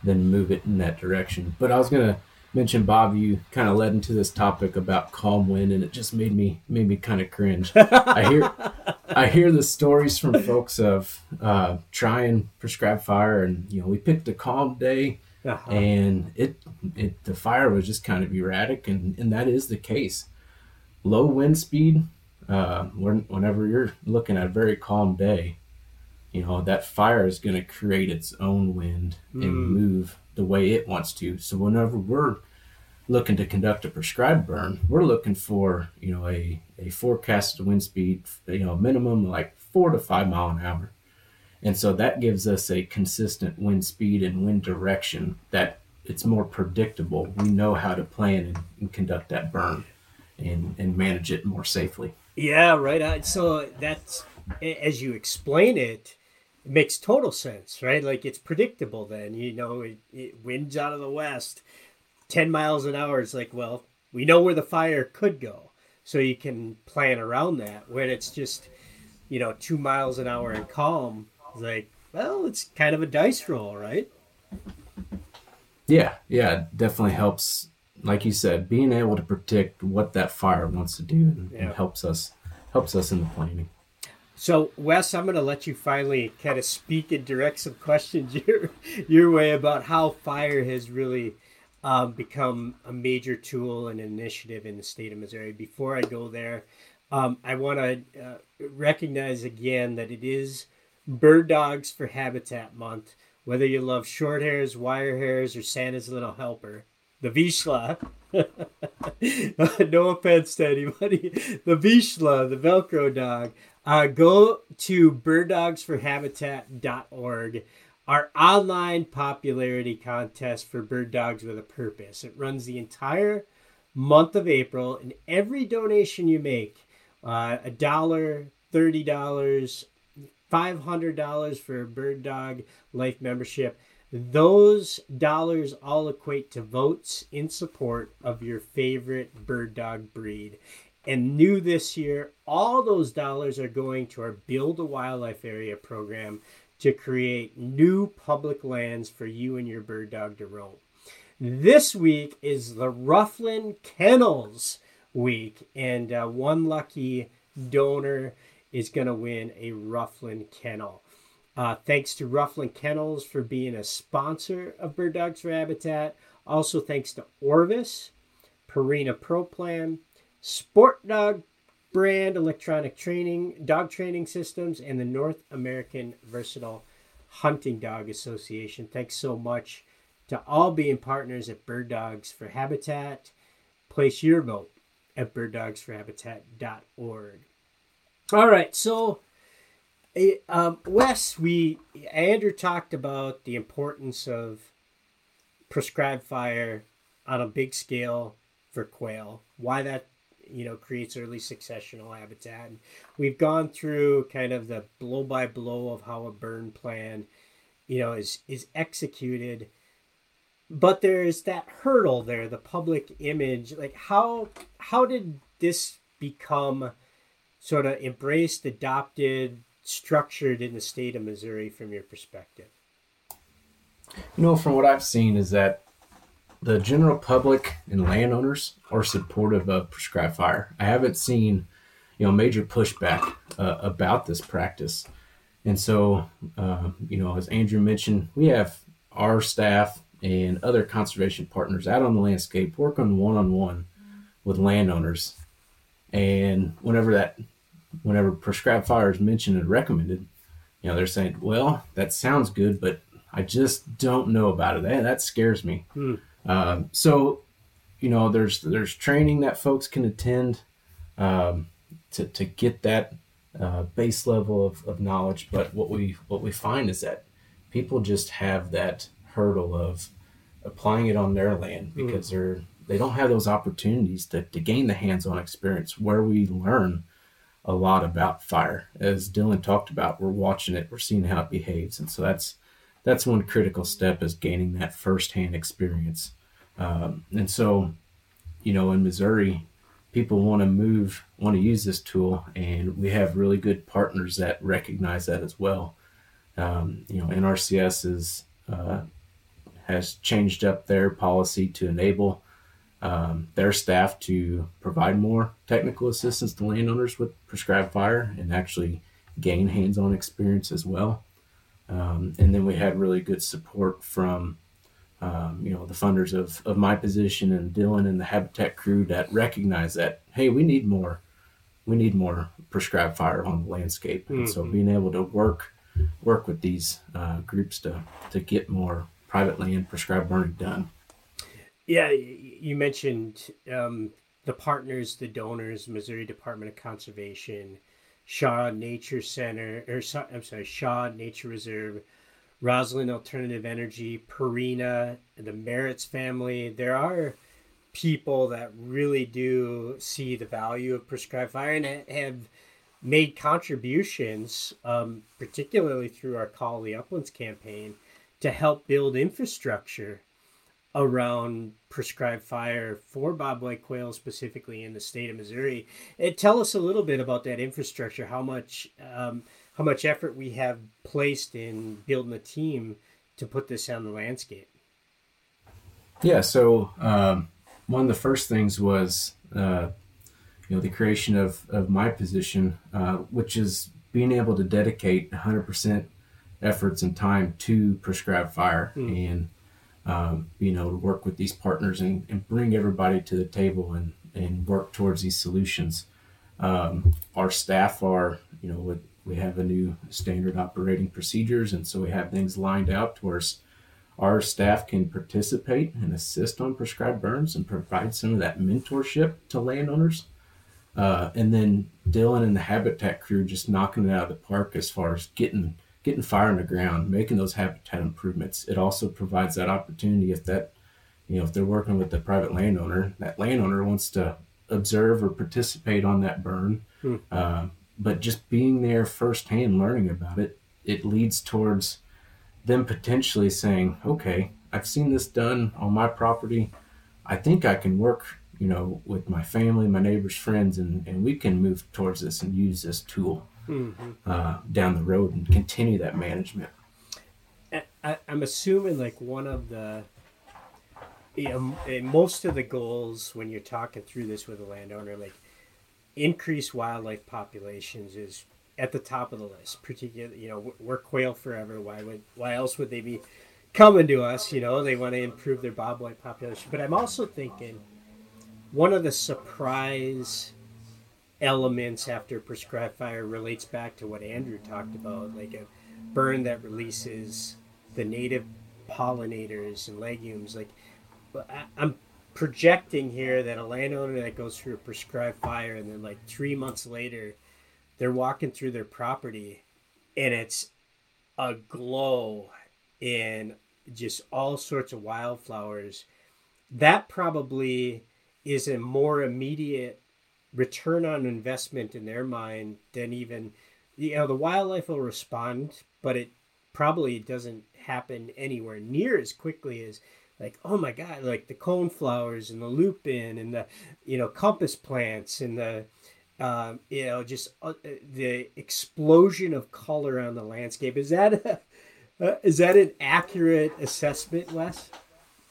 then move it in that direction. But I was going to mention, Bob, you kind of led into this topic about calm wind, and it just made me made me kind of cringe. I hear I hear the stories from folks of uh, trying prescribed fire, and you know we picked a calm day, Uh-huh. and it it the fire was just kind of erratic, and and that is the case. Low wind speed, uh, when, whenever you're looking at a very calm day, you know that fire is going to create its own wind and move the way it wants to. So whenever we're looking to conduct a prescribed burn, we're looking for you know a a forecasted wind speed, you know, minimum like four to five mile an hour, and so that gives us a consistent wind speed and wind direction that it's more predictable. We know how to plan and, and conduct that burn, and and manage it more safely. Yeah, right. So that's as you explain it, it makes total sense, right? Like it's predictable. Then you know it, it winds out of the west, ten miles an hour. It's like, well, we know where the fire could go, so you can plan around that. When it's just, you know, two miles an hour and calm, it's like, well, it's kind of a dice roll, right? Yeah, yeah, it definitely helps. Like you said, being able to predict what that fire wants to do Yeah. helps us helps us in the planning. So, Wes, I'm going to let you finally kind of speak and direct some questions your your way about how fire has really um, become a major tool and initiative in the state of Missouri. Before I go there, um, I want to uh, recognize again that it is Bird Dogs for Habitat Month. Whether you love short hairs, wire hairs, or Santa's little helper, the Vizsla. no offense to anybody. The Vizsla, the Velcro dog. Uh, go to birddogsforhabitat.org. Our online popularity contest for bird dogs with a purpose. It runs the entire month of April, and every donation you make, uh, a dollar, thirty dollars, five hundred dollars for a bird dog life membership. Those dollars all equate to votes in support of your favorite bird dog breed. And new this year, all those dollars are going to our Build a Wildlife Area program to create new public lands for you and your bird dog to roam. This week is the Ruff Land Kennels week, and uh, one lucky donor is going to win a Ruff Land Kennel. Uh, thanks to Ruff Land Kennels for being a sponsor of Bird Dogs for Habitat. Also, thanks to Orvis, Purina Pro Plan, SportDOG brand electronic training, dog training systems, and the North American Versatile Hunting Dog Association. Thanks so much to all being partners at Bird Dogs for Habitat. Place your vote at birddogsforhabitat.org. All right, so eh, um, Wes, we Andrew talked about the importance of prescribed fire on a big scale for quail. Why that you know creates early successional habitat. And we've gone through kind of the blow by blow of how a burn plan, you know, is is executed. But there's that hurdle there, the public image. Like how how did this become sort of embraced, adopted, structured in the state of Missouri from your perspective? You know, from what I've seen, is that the general public and landowners are supportive of prescribed fire. I haven't seen, you know, major pushback uh, about this practice. And so, uh, you know, as Andrew mentioned, we have our staff and other conservation partners out on the landscape working one on one with landowners. And whenever that, whenever prescribed fire is mentioned and recommended, you know, they're saying, well, that sounds good, but I just don't know about it. That, that scares me. Hmm. Um, so, you know, there's there's training that folks can attend um, to to get that uh, base level of, of knowledge. But what we what we find is that people just have that hurdle of applying it on their land because they're they don't have those opportunities to, to gain the hands-on experience where we learn a lot about fire. As Dylan talked about, we're watching it, we're seeing how it behaves, and so that's that's one critical step is gaining that firsthand experience. Um, and so, you know, in Missouri, people want to move, want to use this tool, and we have really good partners that recognize that as well. Um, you know, NRCS is uh, has changed up their policy to enable um, their staff to provide more technical assistance to landowners with prescribed fire and actually gain hands-on experience as well. Um, and then we had really good support from um, you know the funders of, of my position and Dylan and the Habitat crew that recognized that hey we need more we need more prescribed fire on the landscape and so being able to work work with these uh, groups to to get more private land prescribed burning done. Yeah, you mentioned um, the partners, the donors, Missouri Department of Conservation, Shaw Nature Center, or I'm sorry, Shaw Nature Reserve, Roeslein Alternative Energy, Purina, the Merritt's family. There are people that really do see the value of prescribed fire and have made contributions, um, particularly through our Call the Uplands campaign, to help build infrastructure around prescribed fire for bobwhite quail specifically in the state of Missouri. And tell us a little bit about that infrastructure. How much um, how much effort we have placed in building a team to put this on the landscape. Yeah, so um, one of the first things was uh, you know the creation of, of my position, uh, which is being able to dedicate 100% efforts and time to prescribed fire and um, being able to work with these partners and, and bring everybody to the table and, and work towards these solutions. Um, our staff are, you know, with, we have a new standard operating procedures, and so we have things lined out to where our staff can participate and assist on prescribed burns and provide some of that mentorship to landowners. Uh, and then Dylan and the Habitat crew just knocking it out of the park as far as getting getting fire in the ground, making those habitat improvements. It also provides that opportunity if that, you know, if they're working with the private landowner, that landowner wants to observe or participate on that burn. Uh, but just being there firsthand, learning about it, it leads towards them potentially saying, okay, I've seen this done on my property. I think I can work, you know, with my family, my neighbors, friends, and, and we can move towards this and use this tool uh, down the road and continue that management. I- I'm assuming like one of the you know, most of the goals when you're talking through this with a landowner, like increase wildlife populations is at the top of the list. Particularly, you know, we're quail forever. Why would why else would they be coming to us? You know, they want to improve their bobwhite population. But I'm also thinking one of the surprise elements after prescribed fire relates back to what Andrew talked about, like a burn that releases the native pollinators and legumes. Like, I'm projecting here that a landowner that goes through a prescribed fire and then like three months later, they're walking through their property, and it's a glow in just all sorts of wildflowers. That probably is a more immediate return on investment in their mind than even you know the wildlife will respond but it probably doesn't happen anywhere near as quickly as like oh my god like the cone flowers and the lupin and the you know compass plants and the um, you know just uh, the explosion of color on the landscape. Is that a, uh, is that an accurate assessment wes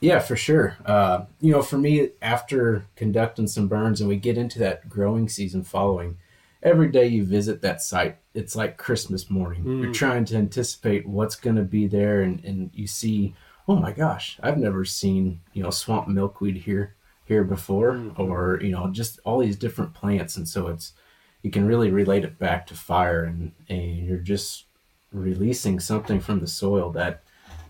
Yeah, for sure. Uh, you know, for me, after conducting some burns and we get into that growing season following, every day you visit that site, it's like Christmas morning. You're trying to anticipate what's going to be there, and, and you see, oh my gosh, I've never seen you know swamp milkweed here here before, or you know just all these different plants, and so it's you can really relate it back to fire, and and you're just releasing something from the soil that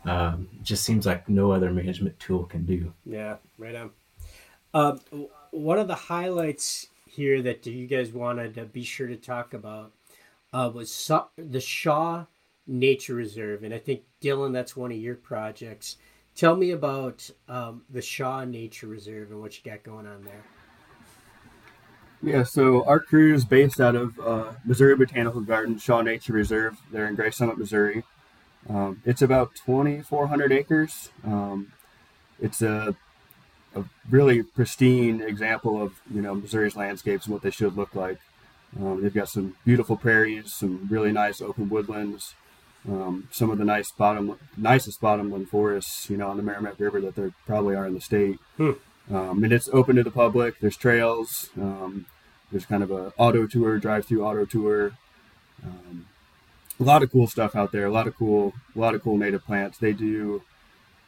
um, just seems like no other management tool can do. Yeah, right on. Um, w- one of the highlights here that you guys wanted to be sure to talk about uh, was Sa- the Shaw Nature Reserve, and I think Dylan, that's one of your projects. Tell me about um, the Shaw Nature Reserve and what you got going on there. Yeah, so our crew is based out of uh, Missouri Botanical Garden, Shaw Nature Reserve. They're in Gray Summit, Missouri. Um, it's about 2,400 acres. Um, it's a, a really pristine example of you know Missouri's landscapes and what they should look like. Um, they've got some beautiful prairies, some really nice open woodlands, um, some of the nice bottom, nicest bottomland forests, you know, on the Meramec River that there probably are in the state. Hmm. Um, and it's open to the public. There's trails. Um, there's kind of a auto tour, drive-through auto tour. Um, a lot of cool stuff out there. A lot of cool, a lot of cool native plants. They do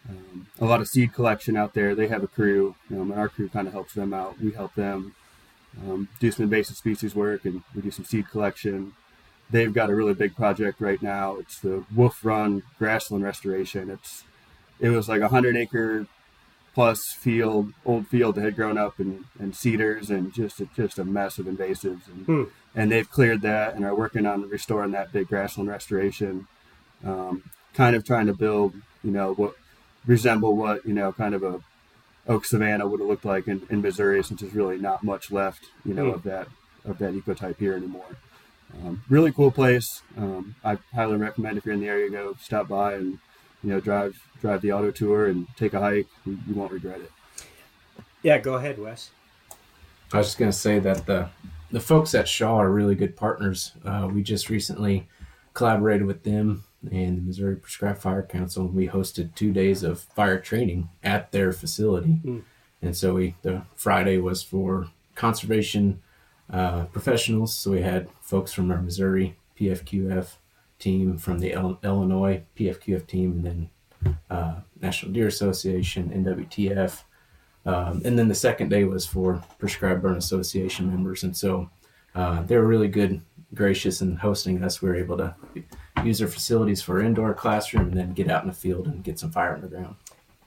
um, a lot of seed collection out there. They have a crew, um, and our crew kind of helps them out. We help them um, do some invasive species work, and we do some seed collection. They've got a really big project right now. It's the Wolf Run grassland restoration. It's it was like a hundred acre plus field, old field that had grown up in, in cedars and just a, just a mess of invasives. And, Hmm. and they've cleared that and are working on restoring that big grassland restoration. Um, kind of trying to build, you know, what resemble what you know, kind of a oak savanna would have looked like in, in Missouri, since there's really not much left, you know, Hmm. of that of that ecotype here anymore. Um, really cool place. Um, I highly recommend if you're in the area, go stop by and you know drive drive the auto tour and take a hike. You, you won't regret it. Yeah, go ahead, Wes. I was just going to say that the the folks at Shaw are really good partners. Uh, we just recently collaborated with them and the Missouri Prescribed Fire Council. We hosted two days of fire training at their facility, Hmm. and so we the Friday was for conservation uh, professionals. So we had folks from our Missouri PFQF team, from the Il- Illinois PFQF team, and then uh, National Deer Association, NWTF. Um, and then the second day was for Prescribed Burn Association members. And so uh, they were really good, gracious in hosting us. We were able to use their facilities for indoor classroom and then get out in the field and get some fire on the ground.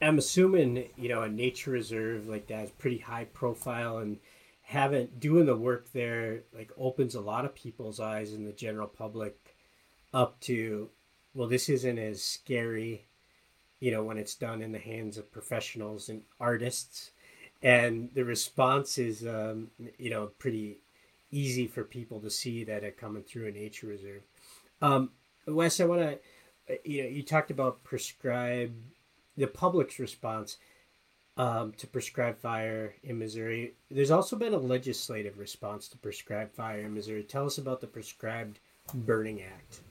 I'm assuming you know a nature reserve like that is pretty high profile and having doing the work there like opens a lot of people's eyes in the general public up to well this isn't as scary you know when it's done in the hands of professionals and artists and the response is um, you know pretty easy for people to see that are coming through a nature reserve um, wes i want to you know you talked about prescribe the public's response um, to prescribed fire in Missouri. There's also been a legislative response to prescribed fire in Missouri. Tell us about the Prescribed Burning Act.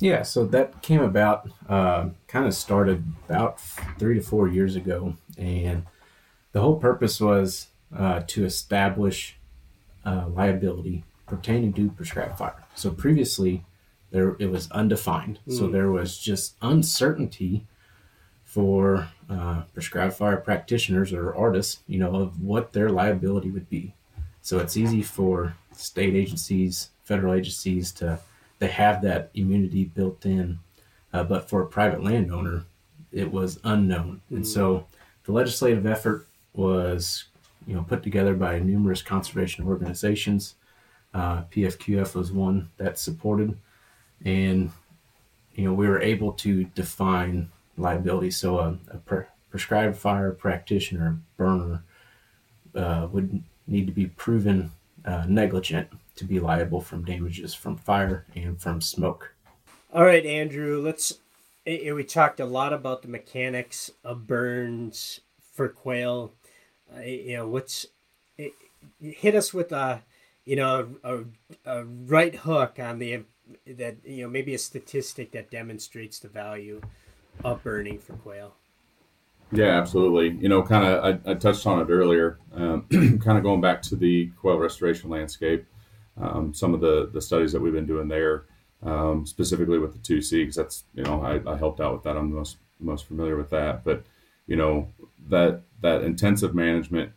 Yeah, so that came about, uh, kind of started about three to four years ago. And the whole purpose was uh, to establish uh, liability pertaining to prescribed fire. So previously, there it was undefined. So Mm. there was just uncertainty for uh, prescribed fire practitioners or artists, you know, of what their liability would be. So it's easy for state agencies, federal agencies to they have that immunity built in, uh, but for a private landowner, it was unknown. And so the legislative effort was, you know, put together by numerous conservation organizations. Uh, PFQF was one that supported, and you know we were able to define liability. So a, a pre- prescribed fire practitioner burner uh, would need to be proven uh, negligent to be liable from damages from fire and from smoke. All right, Andrew. Let's. eh, eh, We talked a lot about the mechanics of burns for quail. Uh, you know, what's eh, hit us with a, you know, a, a right hook on the that you know maybe a statistic that demonstrates the value of burning for quail. Yeah, absolutely. You know, kind of, I, I touched on it earlier. Um, kind of going back to the quail restoration landscape, um, some of the the studies that we've been doing there, um, specifically with the two C, because that's you know I, I helped out with that. I'm the most most familiar with that. But you know that that intensive management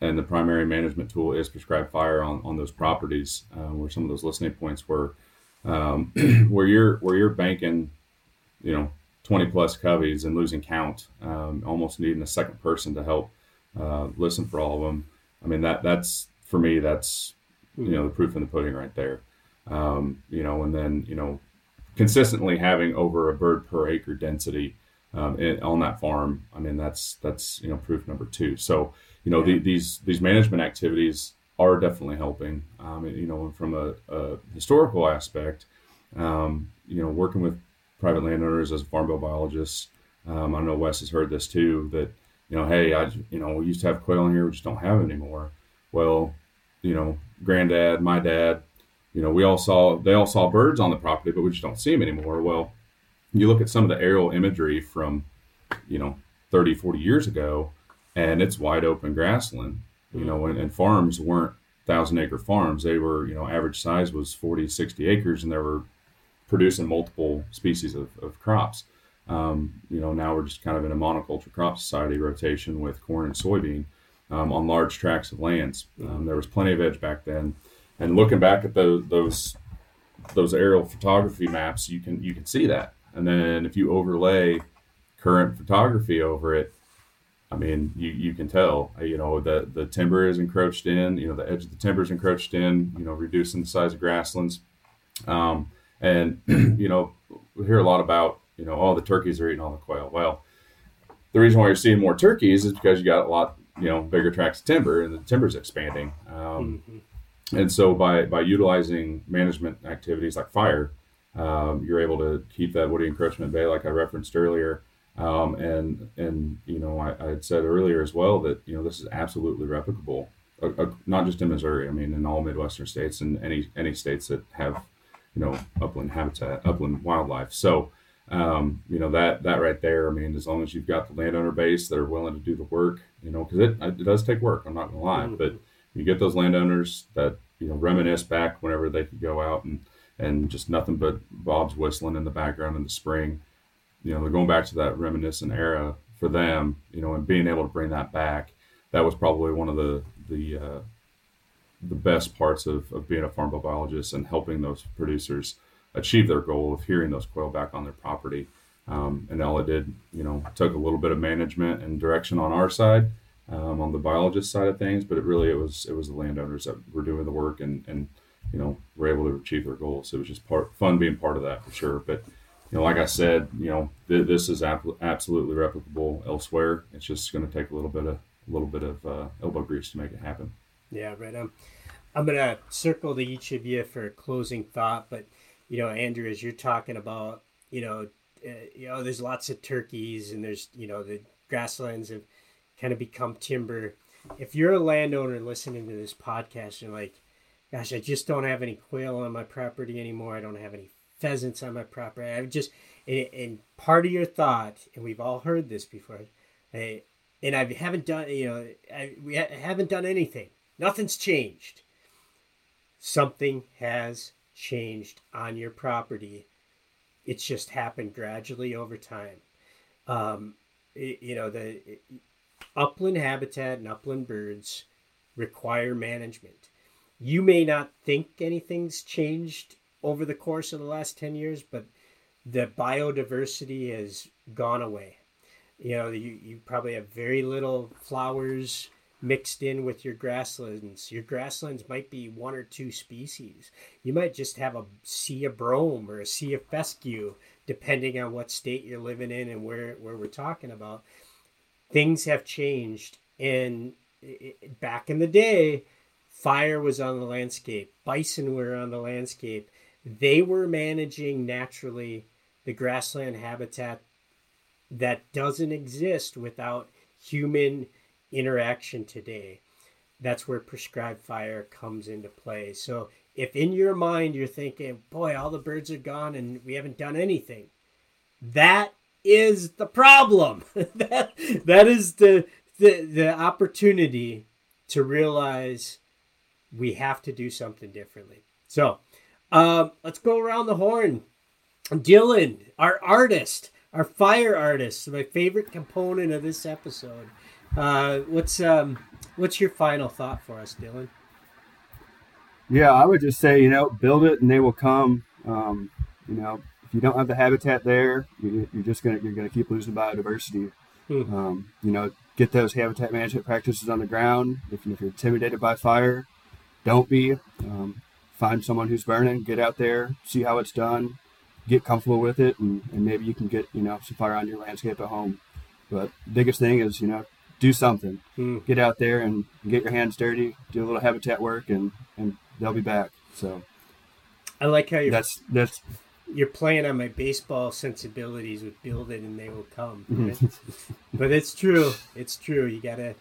and the primary management tool is prescribed fire on on those properties, uh, where some of those listening points were, um, where you're where you're banking, you know, 20 plus coveys and losing count, um, almost needing a second person to help uh, listen for all of them. I mean, that that's for me, that's, you know, the proof in the pudding right there. Um, you know, and then, you know, consistently having over a bird per acre density um, in, on that farm, I mean that's that's you know proof number two. So you know the, these these management activities are definitely helping. Um, you know from a, a historical aspect, um, you know working with private landowners as a farm bill biologist. Um, I know Wes has heard this too that you know hey I you know we used to have quail in here we just don't have it anymore. Well, you know granddad, my dad, you know we all saw they all saw birds on the property, but we just don't see them anymore. Well you look at some of the aerial imagery from, you know, 30, 40 years ago, and it's wide open grassland, you know, and, and farms weren't thousand acre farms. They were, you know, average size was 40, 60 acres, and they were producing multiple species of, of crops. Um, you know, now we're just kind of in a monoculture crop society rotation with corn and soybean um, on large tracts of lands. Um, there was plenty of edge back then. And looking back at those, those those aerial photography maps, you can you can see that. And then if you overlay current photography over it, I mean, you, you can tell, uh, you know, the, the timber is encroached in, you know, the edge of the timber is encroached in, you know, reducing the size of grasslands. Um, and, you know, we hear a lot about, you know, oh, the turkeys are eating all the quail. Well, the reason why you're seeing more turkeys is because you got a lot, you know, bigger tracts of timber and the timber's expanding. Um, mm-hmm. And so by, by utilizing management activities like fire, um, you're able to keep that woody encroachment bay, like I referenced earlier. Um, and and you know, I, I, had said earlier as well that you know this is absolutely replicable, uh, uh, not just in Missouri. I mean, in all Midwestern states and any any states that have you know upland habitat, upland wildlife. So um, you know that that right there. I mean, as long as you've got the landowner base that are willing to do the work, you know, because it it does take work. I'm not gonna lie, mm-hmm. but you get those landowners that you know reminisce back whenever they could go out and and just nothing but Bob's whistling in the background in the spring. You know, they're going back to that reminiscent era for them. You know, and being able to bring that back, that was probably one of the the uh, the best parts of, of being a farm biologist and helping those producers achieve their goal of hearing those quail back on their property. Um, and all it did, you know, took a little bit of management and direction on our side, um, on the biologist side of things, but it really it was it was the landowners that were doing the work and and you know, were able to achieve their goals. So it was just part fun being part of that for sure. But you know, like I said, you know, th- this is ap- absolutely replicable elsewhere. It's just going to take a little bit of a little bit of uh, elbow grease to make it happen. Yeah, right. Um, I'm going to circle to each of you for a closing thought, but you know, Andrew, as you're talking about, you know, uh, you know, there's lots of turkeys and there's you know the grasslands have kind of become timber. If you're a landowner listening to this podcast, you're like, gosh, I just don't have any quail on my property anymore. I don't have any pheasants on my property. I've just and, and part of your thought, and we've all heard this before, I, and I haven't done you know I, we ha- haven't done anything. Nothing's changed. Something has changed on your property. It's just happened gradually over time. Um, it, you know the it, upland habitat and upland birds require management you may not think anything's changed over the course of the last 10 years, but the biodiversity has gone away. You know, you, you probably have very little flowers mixed in with your grasslands. Your grasslands might be one or two species. You might just have a sea of brome or a sea of fescue, depending on what state you're living in and where, where we're talking about. Things have changed. And back in the day, fire was on the landscape, bison were on the landscape. They were managing naturally the grassland habitat that doesn't exist without human interaction today. That's where prescribed fire comes into play. So if in your mind you're thinking, boy, all the birds are gone and we haven't done anything, that is the problem. that that is the, the the opportunity to realize we have to do something differently. So um, let's go around the horn. Dylan, our artist, our fire artist, my favorite component of this episode. Uh, what's um, what's your final thought for us, Dylan? Yeah, I would just say you know build it and they will come. Um, you know, if you don't have the habitat there, you, are just gonna you're gonna keep losing biodiversity. Hmm. Um, you know, get those habitat management practices on the ground. If, if you're intimidated by fire, don't be. Um, find someone who's burning, get out there, see how it's done. get comfortable with it, and, and maybe you can get you know some fire on your landscape at home. But biggest thing is you know do something, Hmm. get out there and get your hands dirty, do a little habitat work, and and they'll be back. So I like how you're that's that's you're playing on my baseball sensibilities with build it and they will come. Right? but it's true. It's true. You gotta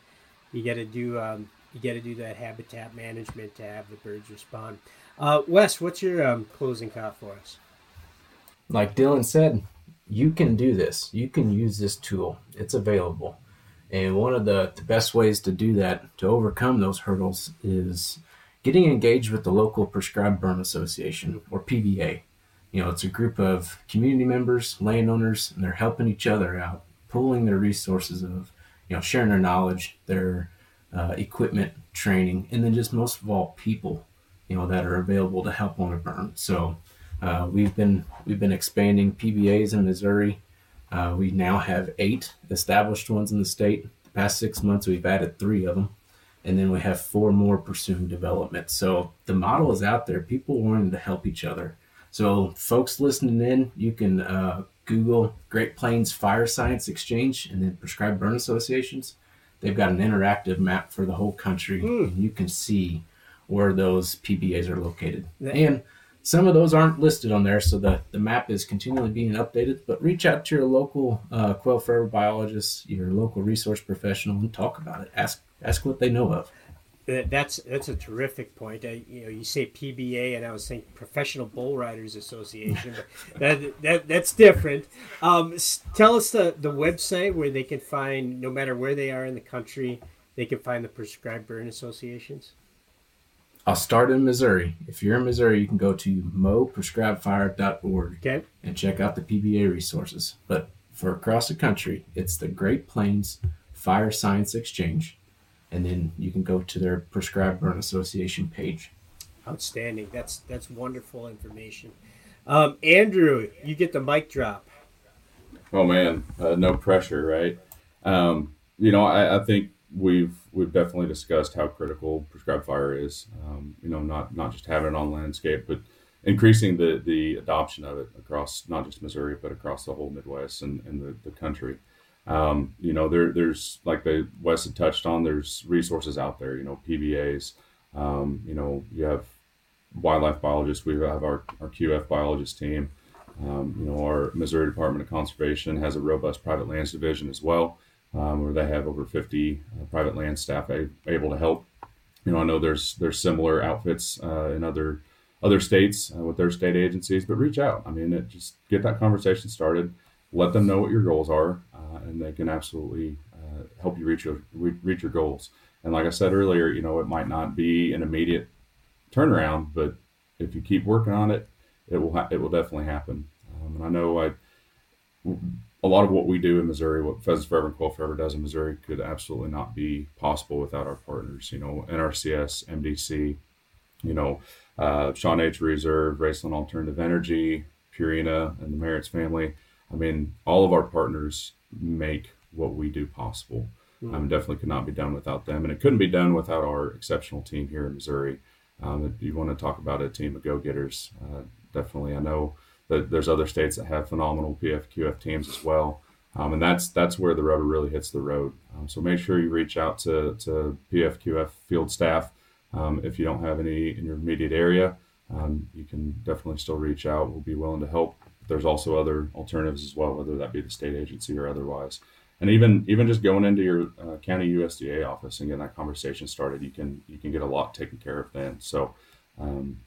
you gotta do um, you gotta do that habitat management to have the birds respond. Uh, Wes, what's your um, closing thought for us? like Dylan said, you can do this. You can use this tool. It's available. And one of the, the best ways to do that, to overcome those hurdles, is getting engaged with the local Prescribed Burn Association, or PBA. You know, it's a group of community members, landowners, and they're helping each other out, pooling their resources of, you know, sharing their knowledge, their uh, equipment, training, and then just most of all, people, you know, that are available to help on a burn. So, uh, we've been we've been expanding PBAs in Missouri. Uh, we now have eight established ones in the state. The past six months, we've added three of them, and then we have four more pursuing development. So the model is out there. People wanting to help each other. So folks listening in, you can uh, Google Great Plains Fire Science Exchange and then Prescribed Burn Associations. They've got an interactive map for the whole country, and you can see where those PBAs are located. And some of those aren't listed on there, so the, the map is continually being updated. But reach out to your local uh, quail forever biologist, your local resource professional, and talk about it. Ask ask what they know of. That's that's a terrific point. I, you know, you say PBA, and I was thinking Professional Bull Riders Association, but that, that that's different. Um, tell us the the website where they can find, no matter where they are in the country, they can find the prescribed burn associations. I'll start in Missouri. If you're in Missouri, you can go to moprescribedfire.org Okay, and check out the PBA resources. But for across the country, it's the Great Plains Fire Science Exchange. And then you can go to their Prescribed Burn Association page. outstanding. That's that's wonderful information. Um, Andrew, you get the mic drop. Oh man, uh, no pressure, right? Um, you know, I, I think we've we've definitely discussed how critical prescribed fire is. Um, you know, not not just having it on landscape, but increasing the the adoption of it across not just Missouri, but across the whole Midwest and, and the, the country. Um, you know, there there's like the Wes had touched on. There's resources out there. You know, PBAs. Um, you know, you have wildlife biologists. We have our, our QF biologist team. Um, you know, our Missouri Department of Conservation has a robust private lands division as well, um, where they have over 50 uh, private land staff a, able to help. You know, I know there's there's similar outfits uh, in other other states uh, with their state agencies, but reach out. I mean, it, just get that conversation started. Let them know what your goals are, uh, and they can absolutely uh, help you reach your re- reach your goals. And like I said earlier, you know, it might not be an immediate turnaround, but if you keep working on it, it will ha- it will definitely happen. Um, and I know I a lot of what we do in Missouri, what Pheasants Forever and Quail Forever does in Missouri, could absolutely not be possible without our partners. You know, NRCS, MDC, you know, uh, Shaw Nature Reserve, Raceland Alternative Energy, Purina, and the Merritt's family. I mean, all of our partners make what we do possible. I um, definitely could not be done without them, and it couldn't be done without our exceptional team here in Missouri. Um, if you want to talk about a team of go-getters, uh, definitely. I know there's other states that have phenomenal PFQF teams as well, um, and that's that's where the rubber really hits the road. Um, so make sure you reach out to, to PFQF field staff. Um, if you don't have any in your immediate area, um, you can definitely still reach out. We'll be willing to help. There's also other alternatives as well, whether that be the state agency or otherwise. And even even just going into your uh, county USDA office and getting that conversation started, you can you can get a lot taken care of then. So um,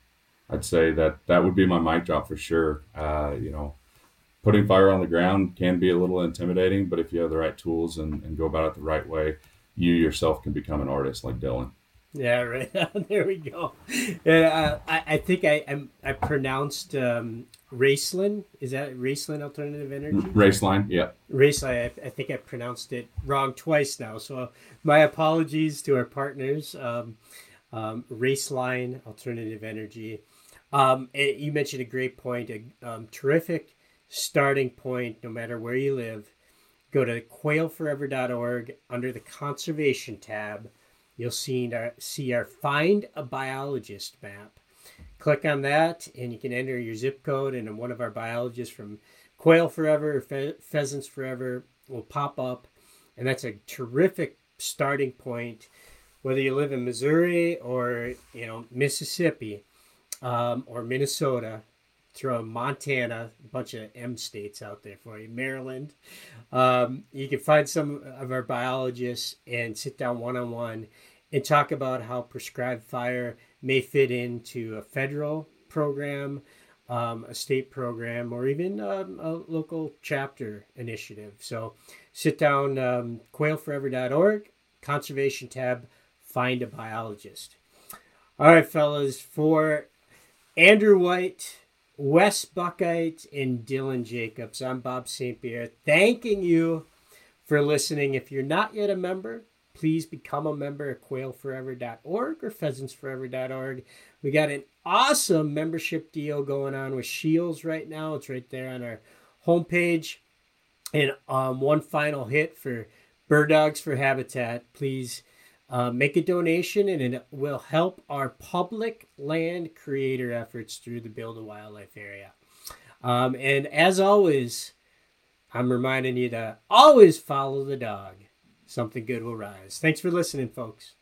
I'd say that that would be my mic drop for sure. Uh, you know, putting fire on the ground can be a little intimidating, but if you have the right tools and, and go about it the right way, you yourself can become an artist like Dylan. Yeah, right. there we go. Yeah, uh, I, I think I I'm, I pronounced um, Raceland. Is that Raceland Alternative Energy? Roeslein, yeah. Roeslein. I, I think I pronounced it wrong twice now. So my apologies to our partners. Um, um, Roeslein Alternative Energy. Um, you mentioned a great point, a um, terrific starting point, no matter where you live. Go to quailforever.org under the conservation tab. You'll see our, see our Find a Biologist map. Click on that, and you can enter your zip code, and one of our biologists from Quail Forever or Fe- Pheasants Forever will pop up, and that's a terrific starting point. Whether you live in Missouri or you know Mississippi um, or Minnesota, throw Montana, a bunch of M states out there for you, Maryland. Um, you can find some of our biologists and sit down one on one and talk about how prescribed fire may fit into a federal program, um, a state program, or even um, a local chapter initiative. So sit down, um, quailforever.org, conservation tab, find a biologist. All right, fellas, for Andrew White, Wes Buchheit, and Dylan Jacobs. I'm Bob St. Pierre, thanking you for listening. If you're not yet a member, please become a member at quailforever.org or pheasantsforever.org. We got an awesome membership deal going on with Shields right now. It's right there on our homepage. And um, one final hit for Bird Dogs for Habitat. Please uh, make a donation, and it will help our public land creator efforts through the Build a Wildlife area. Um, and as always, I'm reminding you to always follow the dog. Something good will rise. Thanks for listening, folks.